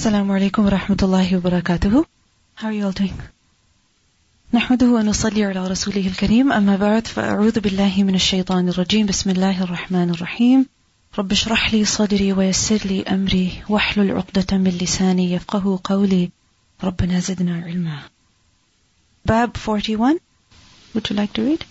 Alaikum wa rahmatullahi wa barakatuhu. How are you all doing? نحمده ونصلي على رسوله الكريم. أما بعد فأعوذ بالله من الشيطان الرجيم. بسم الله الرحمن الرحيم. رب اشرح لي صدري ويسر لي أمري. واحلل عقدة من لساني يفقه قولي. ربنا زدنا علما. باب 41 Would you like to read?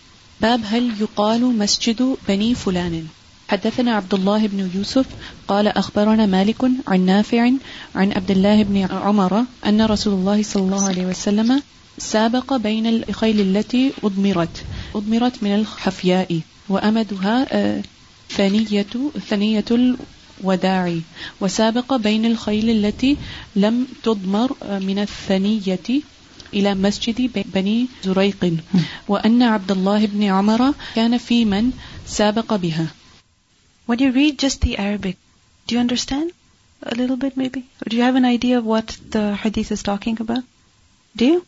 باب هل يقال مسجد بني فلان؟ حدثنا عبد الله بن يوسف قال أخبرنا مالك عن نافع عن عبد الله بن عمر أن رسول الله صلى الله عليه وسلم سابق بين الخيل التي أضمرت أضمرت من الحفياء وأمدها آه، ثنية ثنية الوداع وسابق بين الخيل التي لم تضمر آه، من الثنية إلى مسجد بني زريق وأن عبد الله بن عمر كان في من سابق بها. When you read just the Arabic, do you understand? A little bit maybe? Or do you have an idea of what the hadith is talking about? Do you?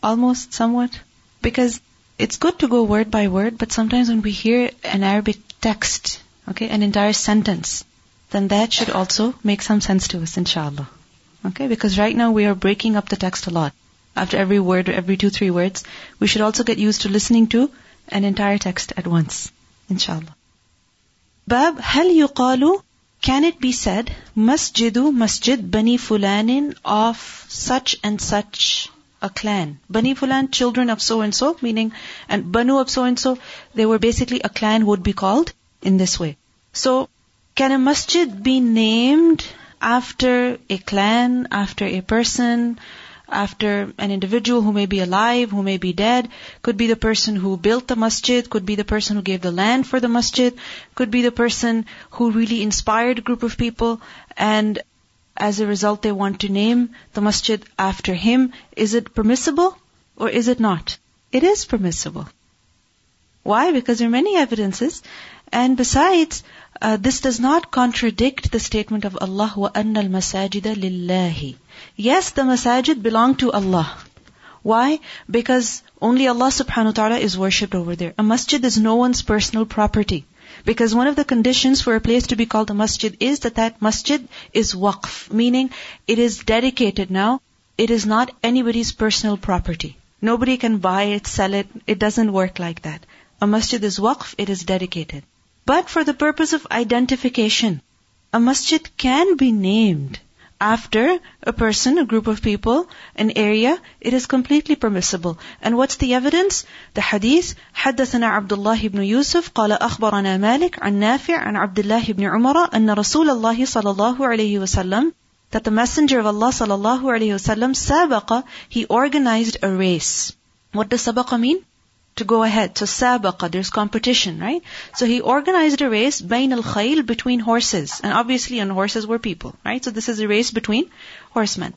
Almost, somewhat? Because it's good to go word by word, but sometimes when we hear an Arabic text, okay, an entire sentence, then that should also make some sense to us, inshallah. Okay, because right now we are breaking up the text a lot. After every word or every two, three words, we should also get used to listening to an entire text at once, inshallah. Bab, هل يقال can it be said masjidu masjid bani fulanin of such and such a clan bani fulan children of so and so meaning and banu of so and so they were basically a clan would be called in this way so can a masjid be named after a clan after a person after an individual who may be alive, who may be dead, could be the person who built the masjid, could be the person who gave the land for the masjid, could be the person who really inspired a group of people, and as a result they want to name the masjid after him. Is it permissible or is it not? It is permissible. Why? Because there are many evidences, and besides, uh, this does not contradict the statement of Allah wa annal masajida lillahi. Yes, the masajid belong to Allah. Why? Because only Allah subhanahu wa ta'ala is worshipped over there. A masjid is no one's personal property. Because one of the conditions for a place to be called a masjid is that that masjid is waqf, meaning it is dedicated now. It is not anybody's personal property. Nobody can buy it, sell it. It doesn't work like that. A masjid is waqf, it is dedicated But for the purpose of identification, a masjid can be named after a person, a group of people, an area, it is completely permissible. And what's the evidence? The hadith, حدثنا عبد الله بن يوسف قال أخبرنا مالك عن نافع عن عبد الله بن عمر أن رسول الله صلى الله عليه وسلم that the messenger of Allah صلى الله عليه وسلم سابق, he organized a race. What does sabaqa mean? To go ahead. So sabaqa, there's competition, right? So he organized a race bain al khayl between horses. And obviously on horses were people, right? So this is a race between horsemen.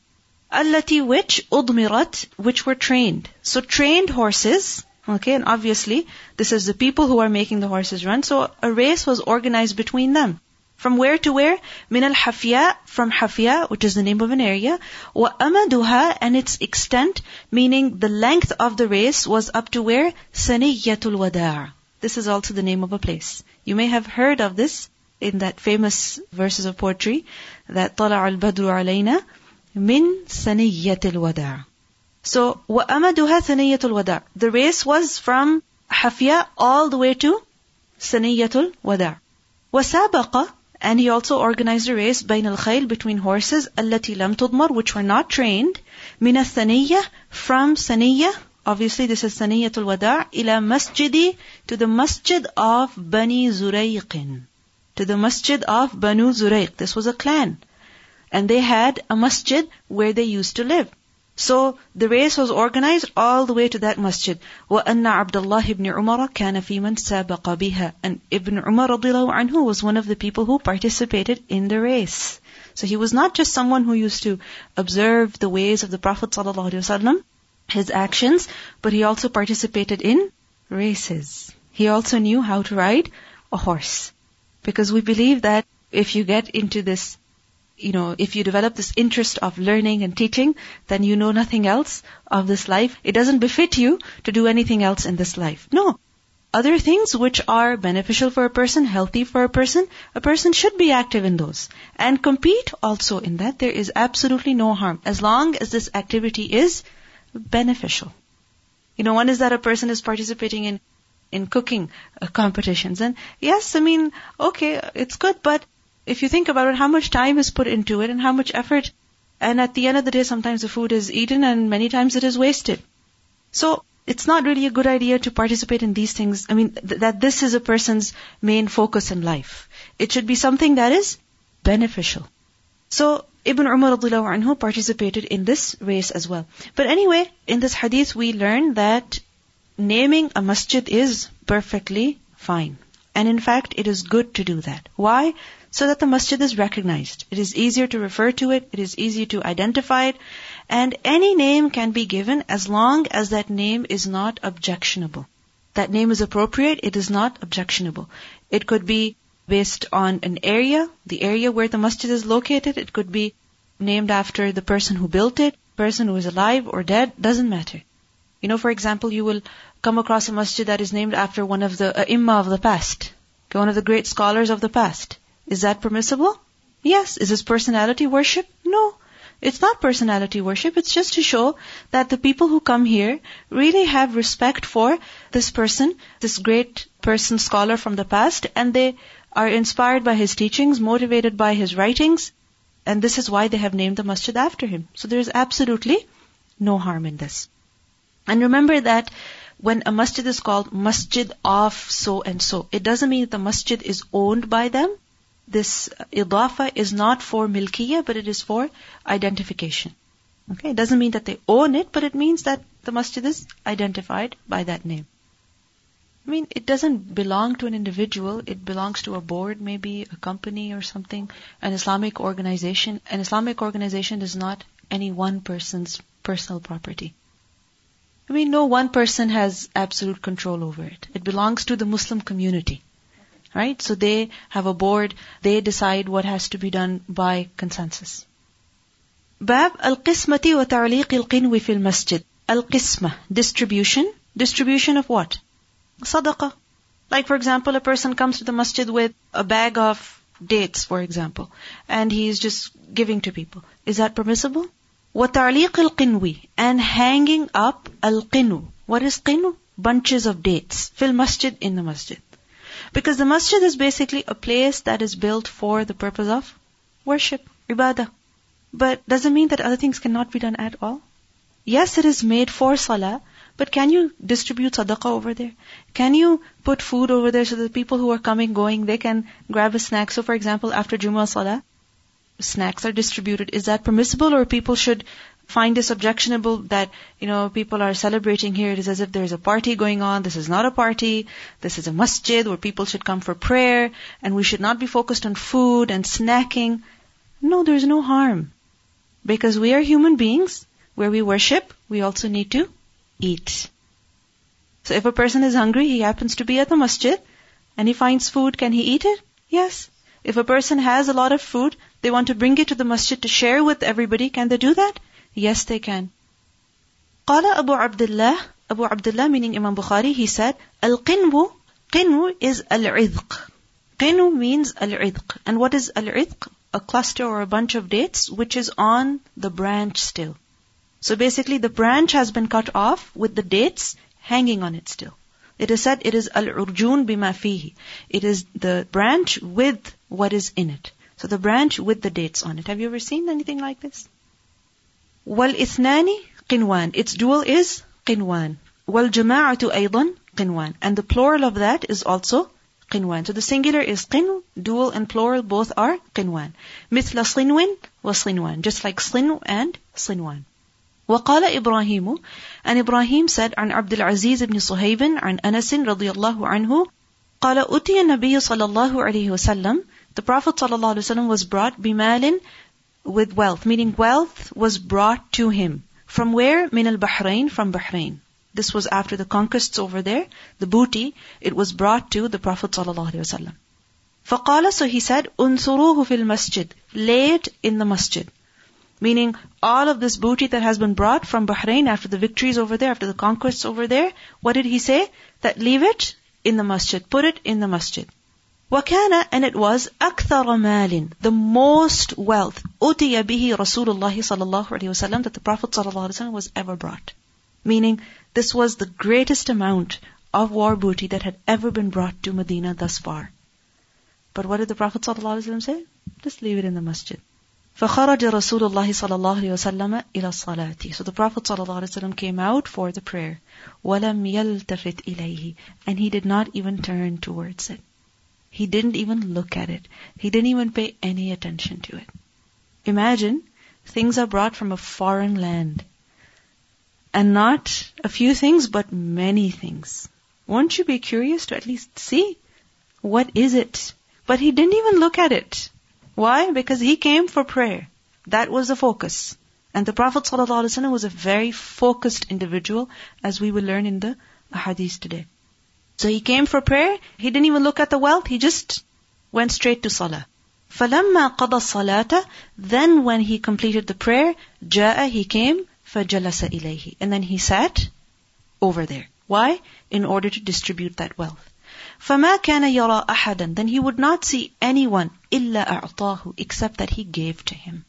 Allati which udmirat, which were trained. So trained horses, okay, and obviously this is the people who are making the horses run. So a race was organized between them. From where to where? Min al Hafya, from Hafya, which is the name of an area. Wa amaduha, and its extent, meaning the length of the race was up to where? Saniyatul Wada'. This is also the name of a place. You may have heard of this in that famous verses of poetry that طلع البدر علينا من سنية الوداع. So وأمدها ثنية الوداع. The race was from Hafya all the way to سنية الوداع. وسابق and he also organized a race بين الخيل between horses التي لم تضمر which were not trained من الثنية from ثنية obviously this is ثنية الوداع إلى مسجد to the masjid of Bani Zurayq to the masjid of Banu Zurayq this was a clan and they had a masjid where they used to live so the race was organized all the way to that masjid. وَأَنَّ عَبْدَ اللَّهِ ibn Umar كَانَ فِي مَنْ سَابَقَ بِهَا And Ibn Umar radiallahu anhu was one of the people who participated in the race. So he was not just someone who used to observe the ways of the Prophet ﷺ, his actions, but he also participated in races. He also knew how to ride a horse. Because we believe that if you get into this you know, if you develop this interest of learning and teaching, then you know nothing else of this life. It doesn't befit you to do anything else in this life. No. other things which are beneficial for a person, healthy for a person, a person should be active in those. And compete also in that. There is absolutely no harm as long as this activity is beneficial. You know, one is that a person is participating in in cooking uh, competitions. And yes, I mean, okay, it's good, but if you think about it, how much time is put into it and how much effort, and at the end of the day, sometimes the food is eaten and many times it is wasted. So, it's not really a good idea to participate in these things. I mean, th- that this is a person's main focus in life. It should be something that is beneficial. So, Ibn Umar anhu participated in this race as well. But anyway, in this hadith we learn that naming a masjid is perfectly fine. And in fact, it is good to do that. Why? So that the masjid is recognized. It is easier to refer to it, it is easier to identify it, and any name can be given as long as that name is not objectionable. That name is appropriate, it is not objectionable. It could be based on an area, the area where the masjid is located, it could be named after the person who built it, person who is alive or dead, doesn't matter. You know, for example, you will come across a masjid that is named after one of the uh, imma of the past, one of the great scholars of the past. Is that permissible? Yes. Is this personality worship? No. It's not personality worship. It's just to show that the people who come here really have respect for this person, this great person, scholar from the past, and they are inspired by his teachings, motivated by his writings, and this is why they have named the masjid after him. So there is absolutely no harm in this. And remember that when a masjid is called masjid of so and so, it doesn't mean that the masjid is owned by them. This idafa is not for milkiya, but it is for identification. Okay, it doesn't mean that they own it, but it means that the masjid is identified by that name. I mean, it doesn't belong to an individual. It belongs to a board, maybe a company or something, an Islamic organization. An Islamic organization is not any one person's personal property. I mean, no one person has absolute control over it. It belongs to the Muslim community. Right? So they have a board, they decide what has to be done by consensus. باب القسمة وتعليق القنو في المسجد. القسمة, distribution. Distribution of what? Sadaqah. Like for example, a person comes to the masjid with a bag of dates, for example, and he is just giving to people. Is that permissible? وَتَعْلِيقِ الْقِنْوِ And hanging up al-qinu. What is qinu? Bunches of dates. Fil masjid, in the masjid. Because the masjid is basically a place that is built for the purpose of worship, ibadah. But does it mean that other things cannot be done at all? Yes, it is made for salah, but can you distribute sadaqah over there? Can you put food over there so that people who are coming, going, they can grab a snack? So for example, after Jummah Salah, snacks are distributed. Is that permissible or people should find this objectionable that, you know, people are celebrating here. It is as if there's a party going on. This is not a party. This is a masjid where people should come for prayer and we should not be focused on food and snacking. No, there's no harm. Because we are human beings. Where we worship, we also need to eat. So if a person is hungry, he happens to be at the masjid and he finds food, can he eat it? Yes. If a person has a lot of food, they want to bring it to the masjid to share with everybody. Can they do that? Yes, they can. Qala Abu Abdullah, عبد الله meaning Imam Bukhari, he said, Al-qinwu, is al-idq. Means al-idq. And what is العذق? A cluster or a bunch of dates which is on the branch still. So basically the branch has been cut off with the dates hanging on it still. It is said it is al-urjun bima fihi. It is the branch with what is in it. So the branch with the dates on it. Have you ever seen anything like this? Wal ithnani qinwan. Its dual is qinwan. Wal jama'atu aydan qinwan. And the plural of that is also qinwan. So the singular is qin, dual and plural both are qinwan. مثل صنو وصنوان. Just like صنو and صنوان. وقال إبراهيم and Ibrahim said عن عبد العزيز بن صهيب عن أنس رضي الله عنه قال أتي النبي صلى الله عليه وسلم the Prophet ﷺ was brought bimalin with wealth, meaning wealth was brought to him. From where? Min al Bahrain, from Bahrain. This was after the conquests over there, the booty, it was brought to the Prophet ﷺ. فقال, so he said, unsuruhu fil masjid, lay it in the masjid. Meaning, all of this booty that has been brought from Bahrain after the victories over there, after the conquests over there, what did he say? That leave it in the masjid. Put it in the masjid. وكان and it was أكثر مال the most wealth أتي به رسول الله صلى الله عليه وسلم that the Prophet صلى الله عليه وسلم was ever brought. Meaning this was the greatest amount of war booty that had ever been brought to Medina thus far. But what did the Prophet صلى الله عليه وسلم say? Just leave it in the masjid. فخرج رسول الله صلى الله عليه وسلم إلى الصلاة. So the Prophet صلى الله عليه وسلم came out for the prayer. ولم يلتفت إليه. And he did not even turn towards it. He didn't even look at it. He didn't even pay any attention to it. Imagine things are brought from a foreign land. And not a few things, but many things. Won't you be curious to at least see? What is it? But he didn't even look at it. Why? Because he came for prayer. That was the focus. And the Prophet ﷺ was a very focused individual, as we will learn in the hadith today. So he came for prayer, he didn't even look at the wealth, he just went straight to salah. فَلَمَّا قَضَى الصَّلَاةَ Then when he completed the prayer, جَاء he came, فَجَلَسَ إِلَيْهِ And then he sat over there. Why? In order to distribute that wealth. فَمَا كَانَ يَرَى أَحَدًا Then he would not see anyone إِلَّا أَعْطَاهُ Except that he gave to him.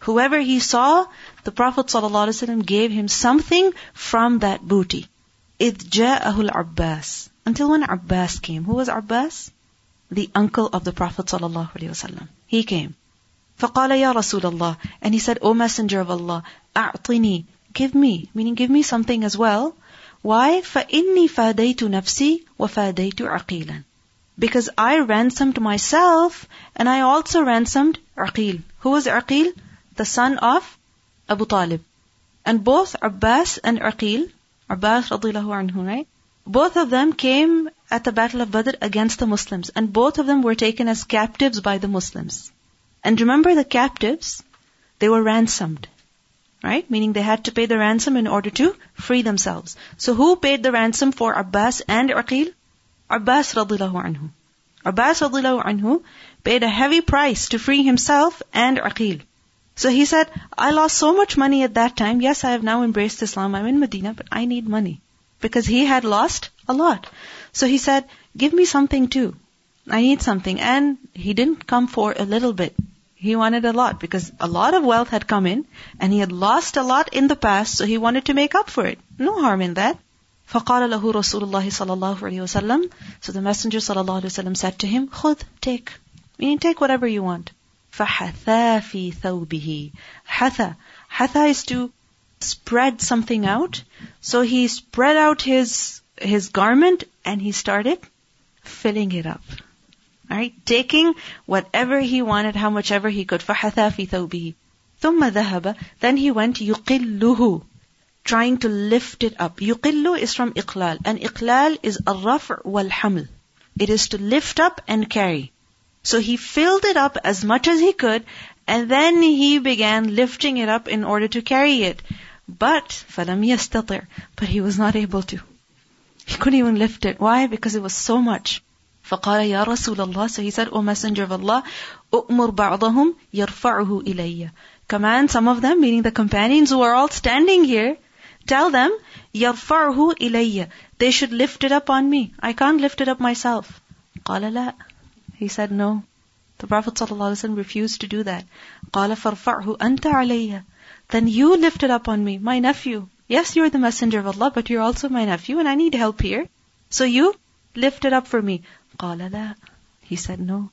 Whoever he saw, the Prophet ﷺ gave him something from that booty. إِذْ جَاءَهُ الْعَبَّاسِ Until when Abbas came. Who was Abbas? The uncle of the Prophet ﷺ. He came. فَقَالَ يَا رَسُولَ اللَّهِ And he said, O Messenger of Allah, أَعْطِنِي Give me, meaning give me something as well. Why? فَإِنِّي فَادَيْتُ نَفْسِي وَفَادَيْتُ عَقِيلًا Because I ransomed myself and I also ransomed Aqil. Who was Aqil? The son of Abu Talib. And both Abbas and Aqil, Abbas radiallahu anhu, right? Both of them came at the Battle of Badr against the Muslims and both of them were taken as captives by the Muslims. And remember the captives, they were ransomed. Right? Meaning they had to pay the ransom in order to free themselves. So who paid the ransom for Abbas and Aqil? Abbas radiallahu anhu. Abbas radiallahu anhu paid a heavy price to free himself and Aqil. So he said, I lost so much money at that time. Yes, I have now embraced Islam. I'm in Medina, but I need money. Because he had lost a lot. So he said, give me something too. I need something. And he didn't come for a little bit. He wanted a lot because a lot of wealth had come in and he had lost a lot in the past, so he wanted to make up for it. No harm in that. فقال له رسول الله صلى الله عليه وسلم So the Messenger صلى الله عليه وسلم said to him, خذ, take. Meaning take whatever you want. فحثا في ثوبه حثا حثا is to spread something out. So he spread out his his garment and he started filling it up. Alright, taking whatever he wanted, how much ever he could. فحثا في ثوبه ثم ذهب Then he went يقله trying to lift it up. يقل is from إقلال and إقلال is الرفع والحمل. It is to lift up and carry. So he filled it up as much as he could, and then he began lifting it up in order to carry it. But فَلَمْ يَسْتَطِعْ But he was not able to. He couldn't even lift it. Why? Because it was so much. فقال يا رسول الله So he said, O Messenger of Allah, أؤمر بعضهم يرفعه إلي. Command some of them, meaning the companions who are all standing here, tell them, يرفعه إلي. They should lift it up on me. I can't lift it up myself. قال لا. He said no. The Prophet ﷺ refused to do that. قال فارفعه أنت علي. Then you lift it up on me, my nephew. Yes, you're the messenger of Allah, but you're also my nephew and I need help here. So you lift it up for me. قال لا. He said no.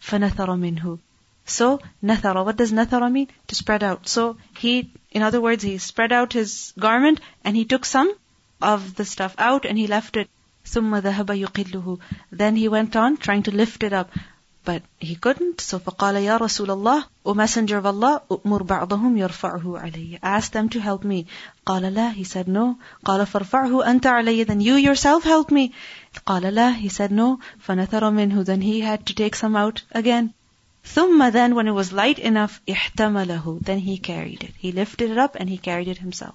فنثر منه. So, nathara, what does nathara mean? To spread out. So, he, in other words, he spread out his garment and he took some of the stuff out and he left it ثم ذهب يقله Then he went on trying to lift it up. But he couldn't. So فقال يا رسول الله O Messenger of Allah أؤمر بعضهم يرفعه علي Ask them to help me. قال لا He said no. قال فارفعه أنت علي Then you yourself help me. قال لا He said no. فنثر منه Then he had to take some out again. ثم then when it was light enough احتمله Then he carried it. He lifted it up and he carried it himself.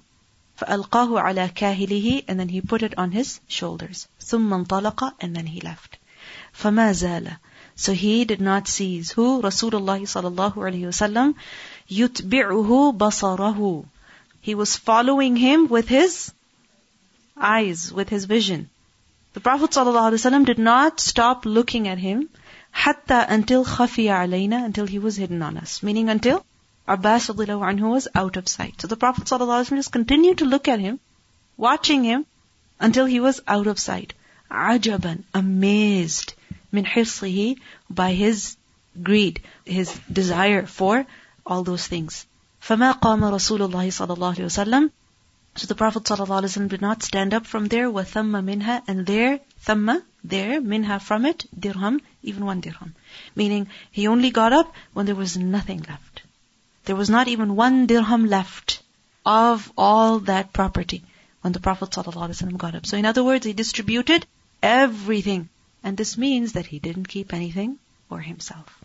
فألقاه على كاهله and then he put it on his shoulders. ثم انطلق and then he left. فما زال So he did not cease. Who? Rasulullah sallallahu alayhi wasallam يتبعه بصره He was following him with his eyes, with his vision. The Prophet ﷺ did not stop looking at him hatta until khafiya alayna, until he was hidden on us. Meaning until Abbas anhu was out of sight. So the Prophet ﷺ just continued to look at him, watching him until he was out of sight. Ajaban, amazed, min hirsihi, by his greed, his desire for all those things. فَمَا قَامَ رَسُولُ اللَّهِ صَلَى اللَّهُ عَلَيْهِ وسلم. So the Prophet ﷺ did not stand up from there, وَثَمَّ minha, and there, thamma, there, minha from it, dirham, even one dirham. Meaning, he only got up when there was nothing left. There was not even one dirham left of all that property when the Prophet ﷺ got up. So in other words, he distributed everything. And this means that he didn't keep anything for himself.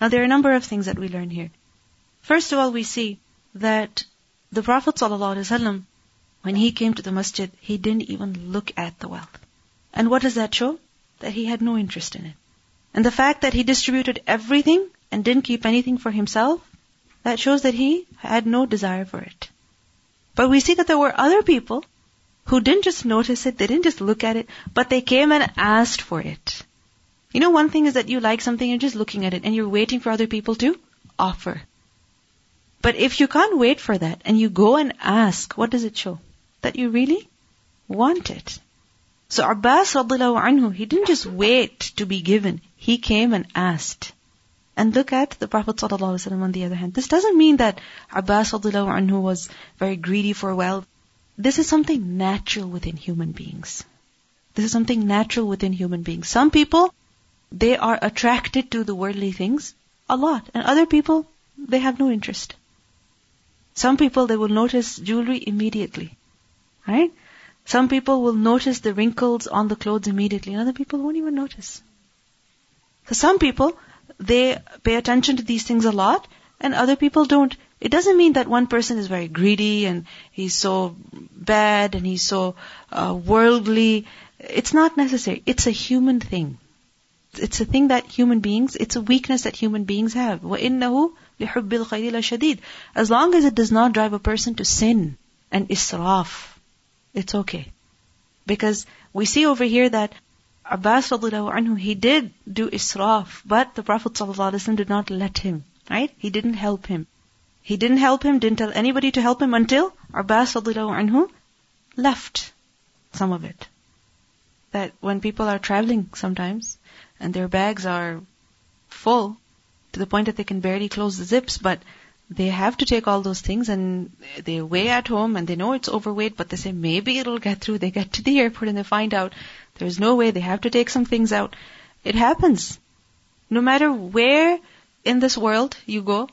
Now there are a number of things that we learn here. First of all, we see that the Prophet ﷺ, when he came to the masjid, he didn't even look at the wealth. And what does that show? That he had no interest in it. And the fact that he distributed everything and didn't keep anything for himself that shows that he had no desire for it. But we see that there were other people who didn't just notice it, they didn't just look at it, but they came and asked for it. You know, one thing is that you like something, and you're just looking at it, and you're waiting for other people to offer. But if you can't wait for that, and you go and ask, what does it show? That you really want it. So Abbas anhu, he didn't just wait to be given, he came and asked. And look at the Prophet ﷺ on the other hand. This doesn't mean that Abbas anhu was very greedy for wealth. This is something natural within human beings. This is something natural within human beings. Some people, they are attracted to the worldly things a lot. And other people, they have no interest. Some people, they will notice jewelry immediately. Right? Some people will notice the wrinkles on the clothes immediately. And other people won't even notice. So some people, they pay attention to these things a lot and other people don't. It doesn't mean that one person is very greedy and he's so bad and he's so uh, worldly. It's not necessary. It's a human thing. It's a thing that human beings, it's a weakness that human beings have. وَإِنَّهُ لِحُبِّ الْخَيْرِ لَشَدِيدٌ As long as it does not drive a person to sin and israf, it's okay. Because we see over here that Abbas anhu, he did do israf, but the Prophet ﷺ did not let him, right? He didn't help him. He didn't help him, didn't tell anybody to help him until Abbas anhu left some of it. That when people are traveling sometimes, and their bags are full, to the point that they can barely close the zips, but they have to take all those things and they weigh at home and they know it's overweight, but they say maybe it'll get through. They get to the airport and they find out there's no way. They have to take some things out. It happens. No matter where in this world you go,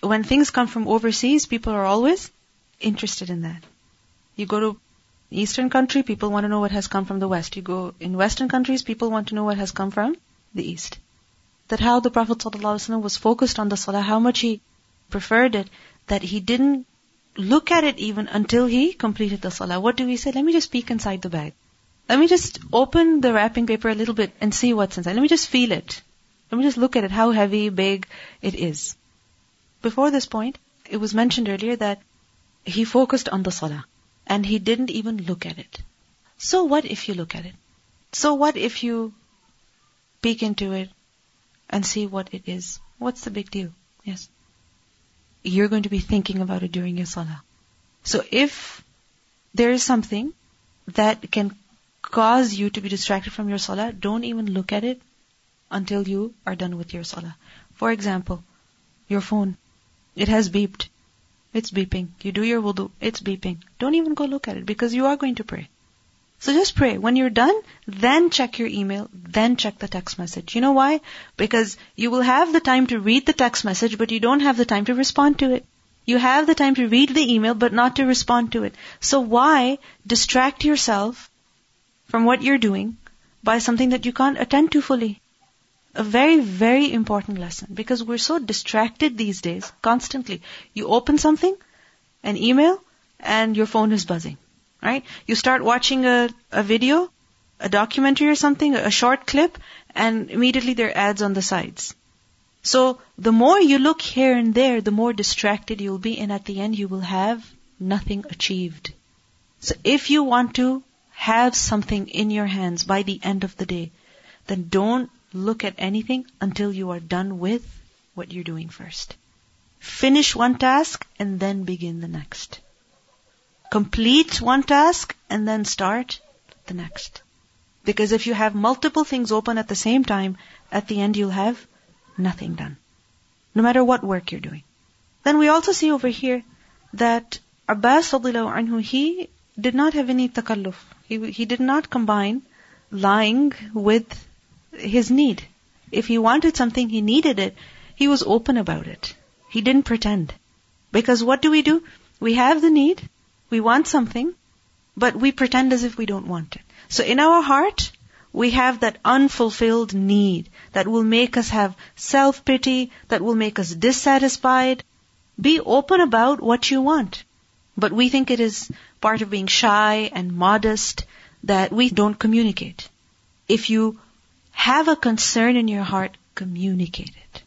when things come from overseas, people are always interested in that. You go to Eastern country, people want to know what has come from the West. You go in Western countries, people want to know what has come from the East. That how the Prophet ﷺ was focused on the Salah, how much he preferred it, that he didn't look at it even until he completed the Salah. What do we say? Let me just peek inside the bag. Let me just open the wrapping paper a little bit and see what's inside. Let me just feel it. Let me just look at it, how heavy, big it is. Before this point, it was mentioned earlier that he focused on the salah and he didn't even look at it. So what if you look at it? So what if you peek into it and see what it is? What's the big deal? Yes. You're going to be thinking about it during your salah. So if there is something that can cause you to be distracted from your salah, don't even look at it until you are done with your salah. For example, your phone. It has beeped. It's beeping. You do your wudu. It's beeping. Don't even go look at it because you are going to pray. So just pray. When you're done, then check your email, then check the text message. You know why? Because you will have the time to read the text message, but you don't have the time to respond to it. You have the time to read the email, but not to respond to it. So why distract yourself from what you're doing by something that you can't attend to fully. A very, very important lesson because we're so distracted these days constantly. You open something, an email, and your phone is buzzing, right? You start watching a, a video, a documentary or something, a short clip, and immediately there are ads on the sides. So the more you look here and there, the more distracted you'll be, and at the end you will have nothing achieved. So if you want to have something in your hands by the end of the day, then don't look at anything until you are done with what you're doing first. Finish one task and then begin the next. Complete one task and then start the next. Because if you have multiple things open at the same time, at the end you'll have nothing done. No matter what work you're doing. Then we also see over here that Abbas anhu, he did not have any takalluf. He, he did not combine lying with his need. If he wanted something, he needed it, he was open about it. He didn't pretend. Because what do we do? We have the need, we want something, but we pretend as if we don't want it. So in our heart, we have that unfulfilled need that will make us have self-pity, that will make us dissatisfied. Be open about what you want. But we think it is part of being shy and modest that we don't communicate. If you have a concern in your heart, communicate it.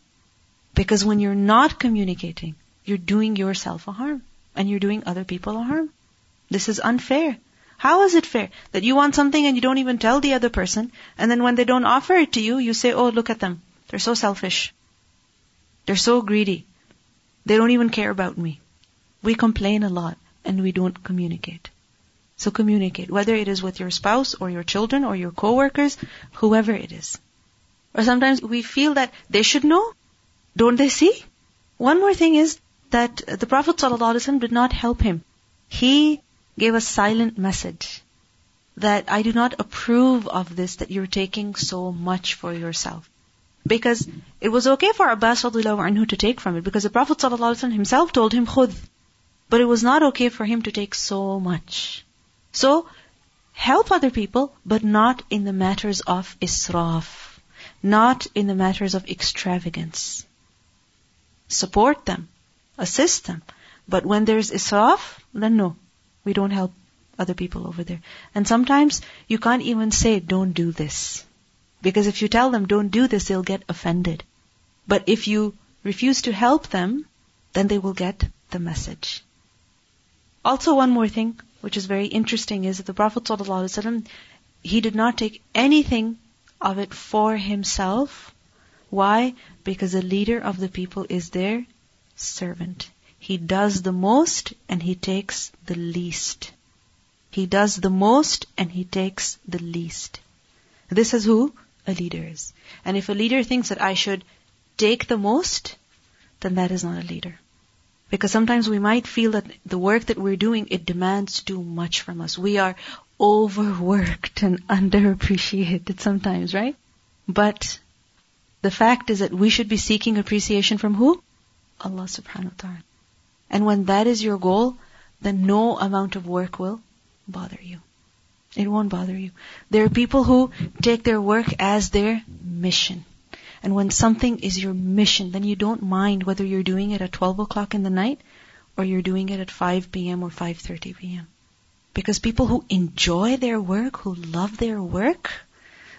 Because when you're not communicating, you're doing yourself a harm and you're doing other people a harm. This is unfair. How is it fair that you want something and you don't even tell the other person and then when they don't offer it to you, you say, oh, look at them. They're so selfish. They're so greedy. They don't even care about me. We complain a lot and we don't communicate. So communicate, whether it is with your spouse or your children or your coworkers, whoever it is. Or sometimes we feel that they should know. Don't they see? One more thing is that the Prophet ﷺ did not help him. He gave a silent message that I do not approve of this that you're taking so much for yourself. Because it was okay for Abbas anhu to take from it because the Prophet ﷺ himself told him khud. But it was not okay for him to take so much. So, help other people, but not in the matters of israf. Not in the matters of extravagance. Support them. Assist them. But when there's israf, then no. We don't help other people over there. And sometimes you can't even say, don't do this. Because if you tell them, don't do this, they'll get offended. But if you refuse to help them, then they will get the message. Also, one more thing, which is very interesting, is that the Prophet he did not take anything of it for himself. Why? Because the leader of the people is their servant. He does the most and he takes the least. He does the most and he takes the least. This is who a leader is. And if a leader thinks that I should take the most, then that is not a leader. Because sometimes we might feel that the work that we're doing, it demands too much from us. We are overworked and underappreciated sometimes, right? But the fact is that we should be seeking appreciation from who? Allah subhanahu wa ta'ala. And when that is your goal, then no amount of work will bother you. It won't bother you. There are people who take their work as their mission. And when something is your mission, then you don't mind whether you're doing it at 12 o'clock in the night or you're doing it at 5 p.m. or 5.30 p.m. Because people who enjoy their work, who love their work,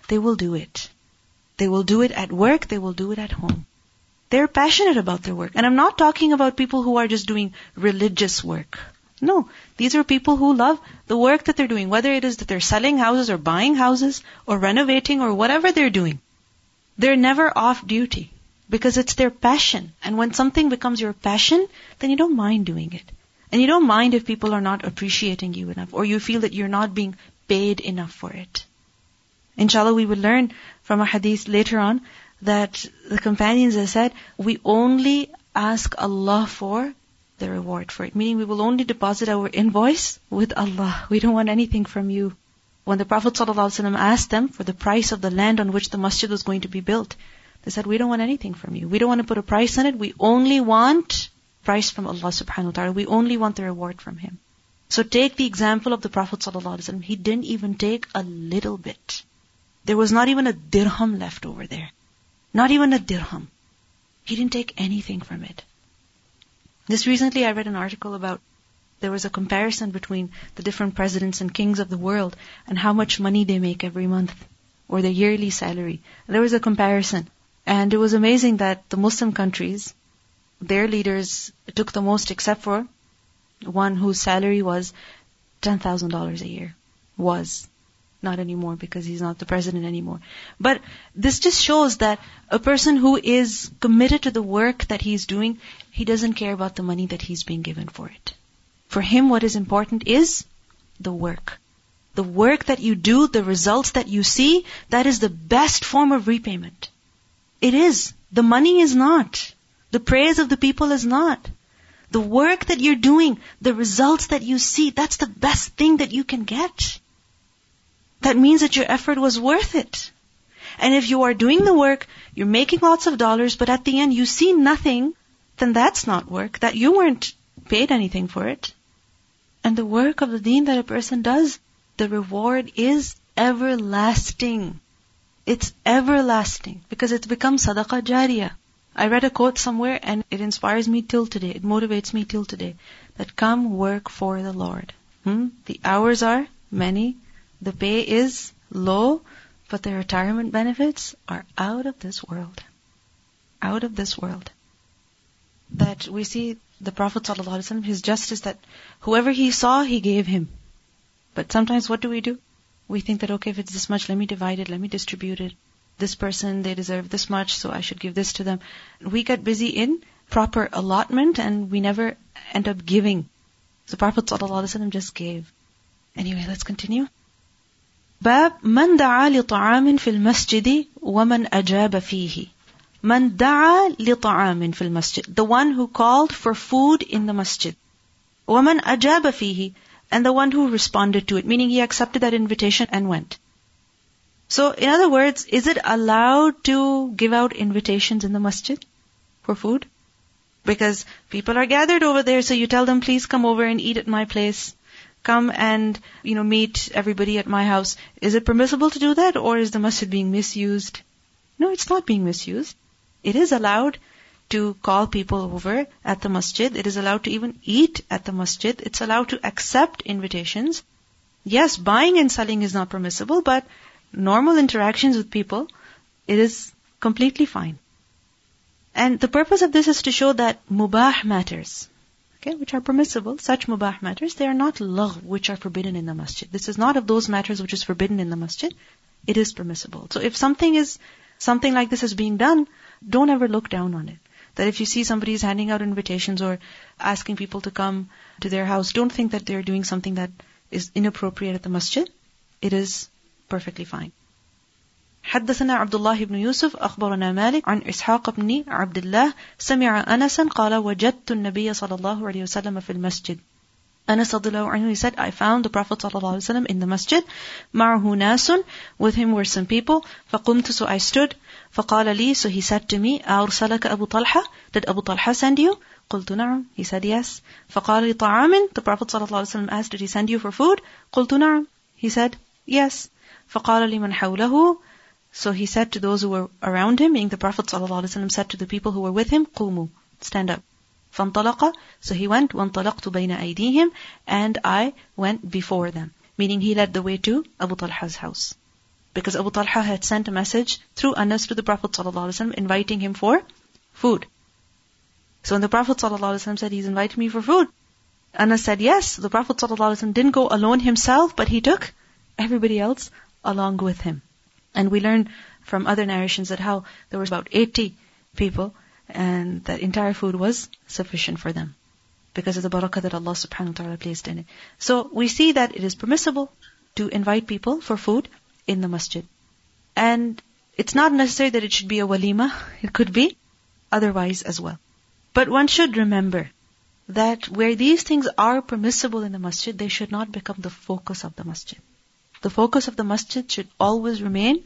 they will do it. They will do it at work, they will do it at home. They're passionate about their work. And I'm not talking about people who are just doing religious work. No, these are people who love the work that they're doing, whether it is that they're selling houses or buying houses or renovating or whatever they're doing. They're never off duty because it's their passion. And when something becomes your passion, then you don't mind doing it. And you don't mind if people are not appreciating you enough or you feel that you're not being paid enough for it. Inshallah, we will learn from a hadith later on that the companions have said, we only ask Allah for the reward for it. Meaning we will only deposit our invoice with Allah. We don't want anything from you. When the Prophet ﷺ asked them for the price of the land on which the masjid was going to be built, they said, we don't want anything from you. We don't want to put a price on it. We only want price from Allah subhanahu wa ta'ala. We only want the reward from Him. So take the example of the Prophet ﷺ. He didn't even take a little bit. There was not even a dirham left over there. Not even a dirham. He didn't take anything from it. Just recently I read an article about there was a comparison between the different presidents and kings of the world and how much money they make every month or their yearly salary. There was a comparison. And it was amazing that the Muslim countries, their leaders took the most except for one whose salary was $10,000 a year. Was. Not anymore because he's not the president anymore. But this just shows that a person who is committed to the work that he's doing, he doesn't care about the money that he's being given for it. For him, what is important is the work. The work that you do, the results that you see, that is the best form of repayment. It is. The money is not. The praise of the people is not. The work that you're doing, the results that you see, that's the best thing that you can get. That means that your effort was worth it. And if you are doing the work, you're making lots of dollars, but at the end you see nothing, then that's not work. That you weren't paid anything for it. And the work of the deen that a person does, the reward is everlasting. It's everlasting because it's become sadaqah jariyah. I read a quote somewhere and it inspires me till today. It motivates me till today. That come work for the Lord. Hmm? The hours are many. The pay is low, but the retirement benefits are out of this world. Out of this world. That we see the Prophet ﷺ, his justice that whoever he saw, he gave him. But sometimes what do we do? We think that, okay, if it's this much, let me divide it, let me distribute it this person, they deserve this much, so I should give this to them. We get busy in proper allotment and we never end up giving. So Prophet ﷺ just gave. Anyway, let's continue. باب من دعا لطعام في المسجد ومن أجاب فيه من دعا لطعام في المسجد The one who called for food in the masjid ومن أجاب فيه and the one who responded to it meaning he accepted that invitation and went so, in other words, is it allowed to give out invitations in the masjid for food? Because people are gathered over there, so you tell them, please come over and eat at my place. Come and, you know, meet everybody at my house. Is it permissible to do that, or is the masjid being misused? No, it's not being misused. It is allowed to call people over at the masjid. It is allowed to even eat at the masjid. It's allowed to accept invitations. Yes, buying and selling is not permissible, but normal interactions with people, it is completely fine. And the purpose of this is to show that mubah matters, okay, which are permissible, such mubah matters, they are not lagh, which are forbidden in the masjid. This is not of those matters which is forbidden in the masjid. It is permissible. So if something is, something like this is being done, don't ever look down on it. That if you see somebody is handing out invitations or asking people to come to their house, don't think that they're doing something that is inappropriate at the masjid. It is perfectly fine. حدثنا عبد الله بن يوسف أخبرنا مالك عن إسحاق بن عبد الله سمع أنسا قال وجدت النبي صلى الله عليه وسلم في المسجد Anas anhu, he said, I found the Prophet ﷺ in the masjid. معه ناس, with him were some people. فقمت, so I stood. فقال لي, so he said to me, أرسلك أبو طلحة? Did Abu Talha send you? قلت نعم. He said yes. فقال لي طعام? The Prophet ﷺ asked, did he send you for food? قلت نعم. He said yes. فقال لمن حوله So he said to those who were around him, meaning the Prophet ﷺ said to the people who were with him, قوموا, stand up. فانطلق, so he went, وانطلقت بين أيديهم, and I went before them. Meaning he led the way to Abu Talha's house. Because Abu Talha had sent a message through Anas to the Prophet ﷺ inviting him for food. So when the Prophet ﷺ said, he's invited me for food, Anas said yes. The Prophet ﷺ didn't go alone himself, but he took everybody else along with him. And we learn from other narrations that how there was about 80 people and that entire food was sufficient for them because of the barakah that Allah subhanahu wa ta'ala placed in it. So we see that it is permissible to invite people for food in the masjid. And it's not necessary that it should be a walima. It could be otherwise as well. But one should remember that where these things are permissible in the masjid, they should not become the focus of the masjid. The focus of the masjid should always remain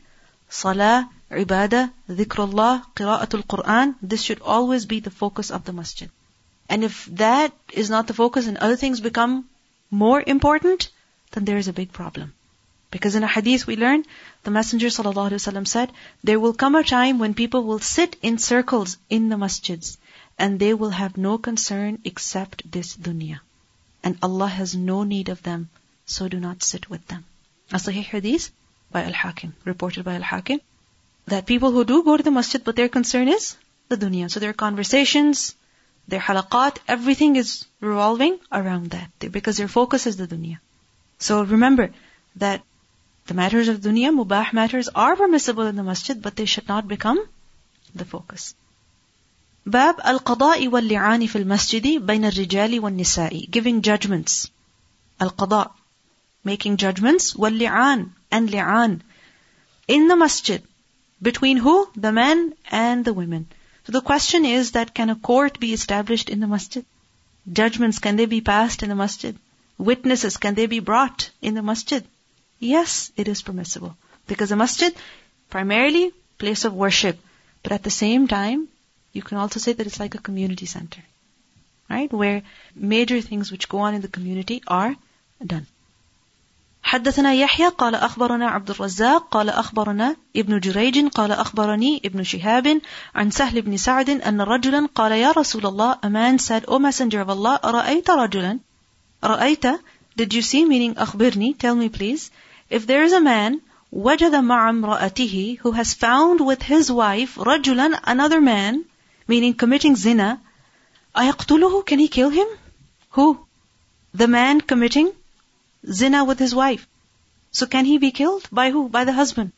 salah, ibadah, dhikrullah, qira'atul Quran. This should always be the focus of the masjid. And if that is not the focus and other things become more important, then there is a big problem. Because in a hadith we learn, the Messenger ﷺ said, there will come a time when people will sit in circles in the masjids and they will have no concern except this dunya. And Allah has no need of them, so do not sit with them a Sahih Hadith by Al-Hakim, reported by Al-Hakim, that people who do go to the masjid, but their concern is the dunya. So their conversations, their halaqat, everything is revolving around that, because their focus is the dunya. So remember that the matters of dunya, mubah matters, are permissible in the masjid, but they should not become the focus. باب القضاء واللعان في المسجد بين الرجال والنساء giving judgments القضاء making judgments واللعان and li'an in the masjid between who? The men and the women. So the question is that can a court be established in the masjid? Judgments, can they be passed in the masjid? Witnesses, can they be brought in the masjid? Yes, it is permissible. Because the masjid, primarily, place of worship. But at the same time, you can also say that it's like a community center. Right? Where major things which go on in the community are done. حدثنا يحيى قال أخبرنا عبد الرزاق قال أخبرنا ابن جريج قال أخبرني ابن شهاب عن سهل بن سعد أن رجلا قال يا رسول الله a man said O messenger of Allah رأيت رجلا رأيت did you see meaning أخبرني tell me please if there is a man وجد مع امرأته who has found with his wife رجلا another man meaning committing zina أيقتله can he kill him who the man committing zina with his wife. So can he be killed? By who? By the husband.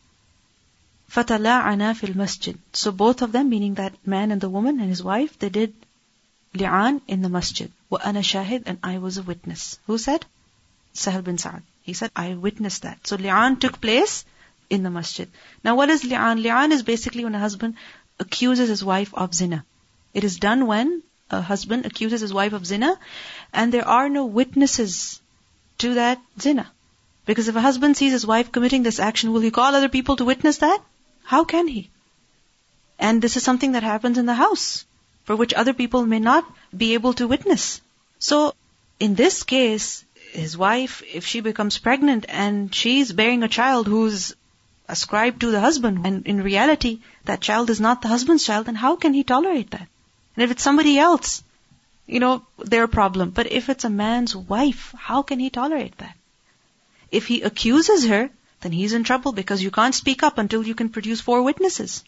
فَتَلَاعَنَا فِي الْمَسْجِدِ So both of them, meaning that man and the woman and his wife, they did li'an in the masjid. وَأَنَا شَاهِد And I was a witness. Who said? Sahal bin Sa'ad. He said, I witnessed that. So li'an took place in the masjid. Now what is li'an? Li'an is basically when a husband accuses his wife of zina. It is done when a husband accuses his wife of zina and there are no witnesses to that zina. Because if a husband sees his wife committing this action, will he call other people to witness that? How can he? And this is something that happens in the house, for which other people may not be able to witness. So, in this case, his wife, if she becomes pregnant and she's bearing a child who's ascribed to the husband, and in reality, that child is not the husband's child, then how can he tolerate that? And if it's somebody else, you know, their problem. But if it's a man's wife, how can he tolerate that? If he accuses her, then he's in trouble because you can't speak up until you can produce four witnesses.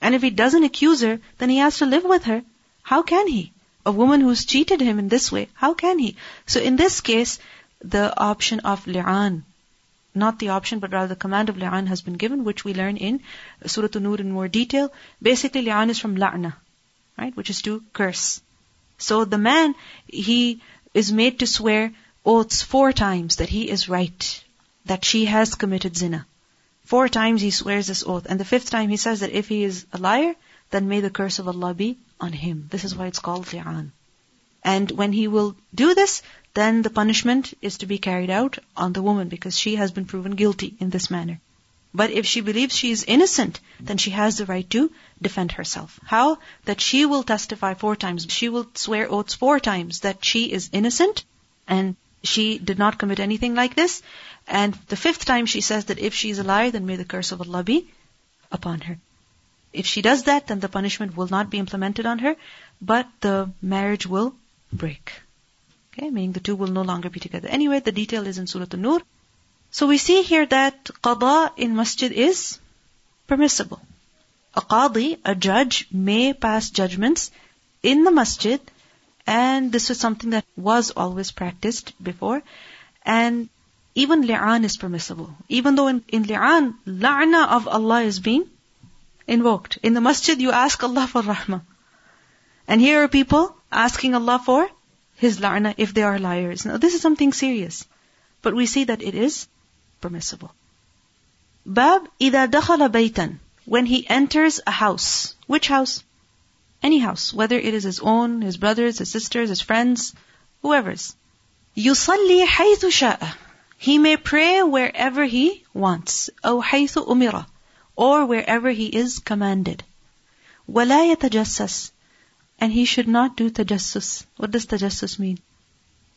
And if he doesn't accuse her, then he has to live with her. How can he? A woman who's cheated him in this way, how can he? So in this case, the option of li'an, not the option, but rather the command of li'an has been given, which we learn in Surah An-Nur in more detail. Basically, li'an is from la'na, right, which is to curse. So the man, he is made to swear oaths four times that he is right, that she has committed zina. Four times he swears this oath. And the fifth time he says that if he is a liar, then may the curse of Allah be on him. This is why it's called li'an. And when he will do this, then the punishment is to be carried out on the woman because she has been proven guilty in this manner. But if she believes she is innocent, then she has the right to defend herself. How? That she will testify four times. She will swear oaths four times that she is innocent and she did not commit anything like this. And the fifth time she says that if she is a liar, then may the curse of Allah be upon her. If she does that, then the punishment will not be implemented on her, but the marriage will break. Okay, meaning the two will no longer be together. Anyway, the detail is in Surah An-Nur. So we see here that qada in masjid is permissible. A qadi, a judge, may pass judgments in the masjid, and this was something that was always practiced before. And even li'an is permissible. Even though in, in li'an, la'na of Allah is being invoked. In the masjid, you ask Allah for rahmah. And here are people asking Allah for His la'na if they are liars. Now, this is something serious. But we see that it is permissible. Bab إذا دخل بيتا when he enters a house. Which house? Any house, whether it is his own, his brothers, his sisters, his friends, whoever's. يصلي حيث شاء. He may pray wherever he wants. أو حيث أمر. Or wherever he is commanded. ولا يتجسس. And he should not do tajassus. What does tajassus mean?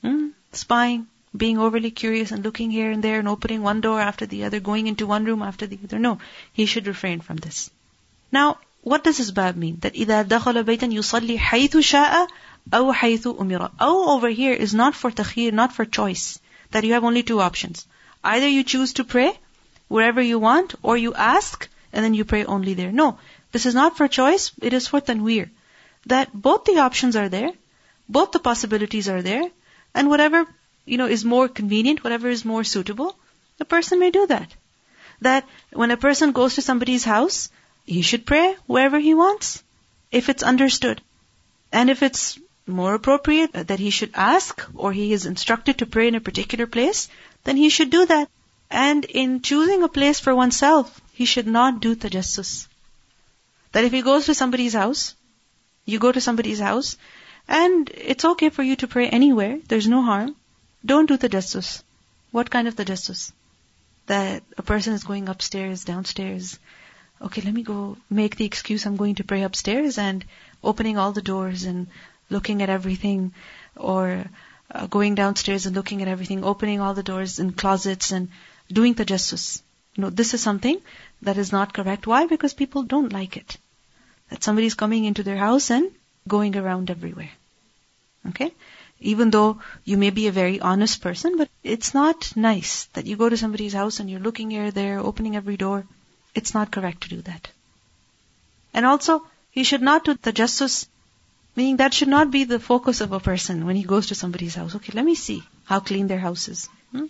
Hmm? Spying being overly curious and looking here and there and opening one door after the other, going into one room after the other. No, he should refrain from this. Now, what does this bab mean? That إذا دخل بيتا يصلي حيث شاء أو حيث أمر. أو over here is not for takhir, not for choice. That you have only two options. Either you choose to pray wherever you want, or you ask and then you pray only there. No, this is not for choice, it is for tanweer. That both the options are there, both the possibilities are there, and whatever you know, is more convenient, whatever is more suitable, a person may do that. That when a person goes to somebody's house, he should pray wherever he wants, if it's understood. And if it's more appropriate that he should ask or he is instructed to pray in a particular place, then he should do that. And in choosing a place for oneself, he should not do tajassus. That if he goes to somebody's house, you go to somebody's house, and it's okay for you to pray anywhere, there's no harm. Don't do tajassus. What kind of tajassus? That a person is going upstairs, downstairs. Okay, let me go make the excuse I'm going to pray upstairs and opening all the doors and looking at everything or uh, going downstairs and looking at everything, opening all the doors and closets and doing tajassus. No, this is something that is not correct. Why? Because people don't like it. That somebody is coming into their house and going around everywhere. Okay? Even though you may be a very honest person, but it's not nice that you go to somebody's house and you're looking here, there, opening every door. It's not correct to do that. And also, he should not do tajassus, meaning that should not be the focus of a person when he goes to somebody's house. Okay, let me see how clean their house is. Hmm?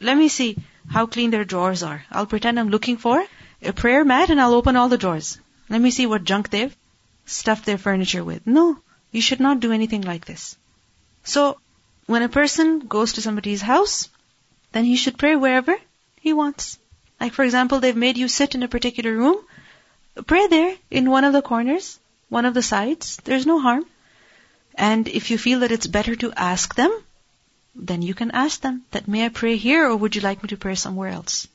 Let me see how clean their drawers are. I'll pretend I'm looking for a prayer mat and I'll open all the drawers. Let me see what junk they've stuffed their furniture with. No, you should not do anything like this. So, when a person goes to somebody's house, then he should pray wherever he wants. Like for example, they've made you sit in a particular room, pray there in one of the corners, one of the sides. There's no harm. And if you feel that it's better to ask them, then you can ask them that may I pray here or would you like me to pray somewhere else?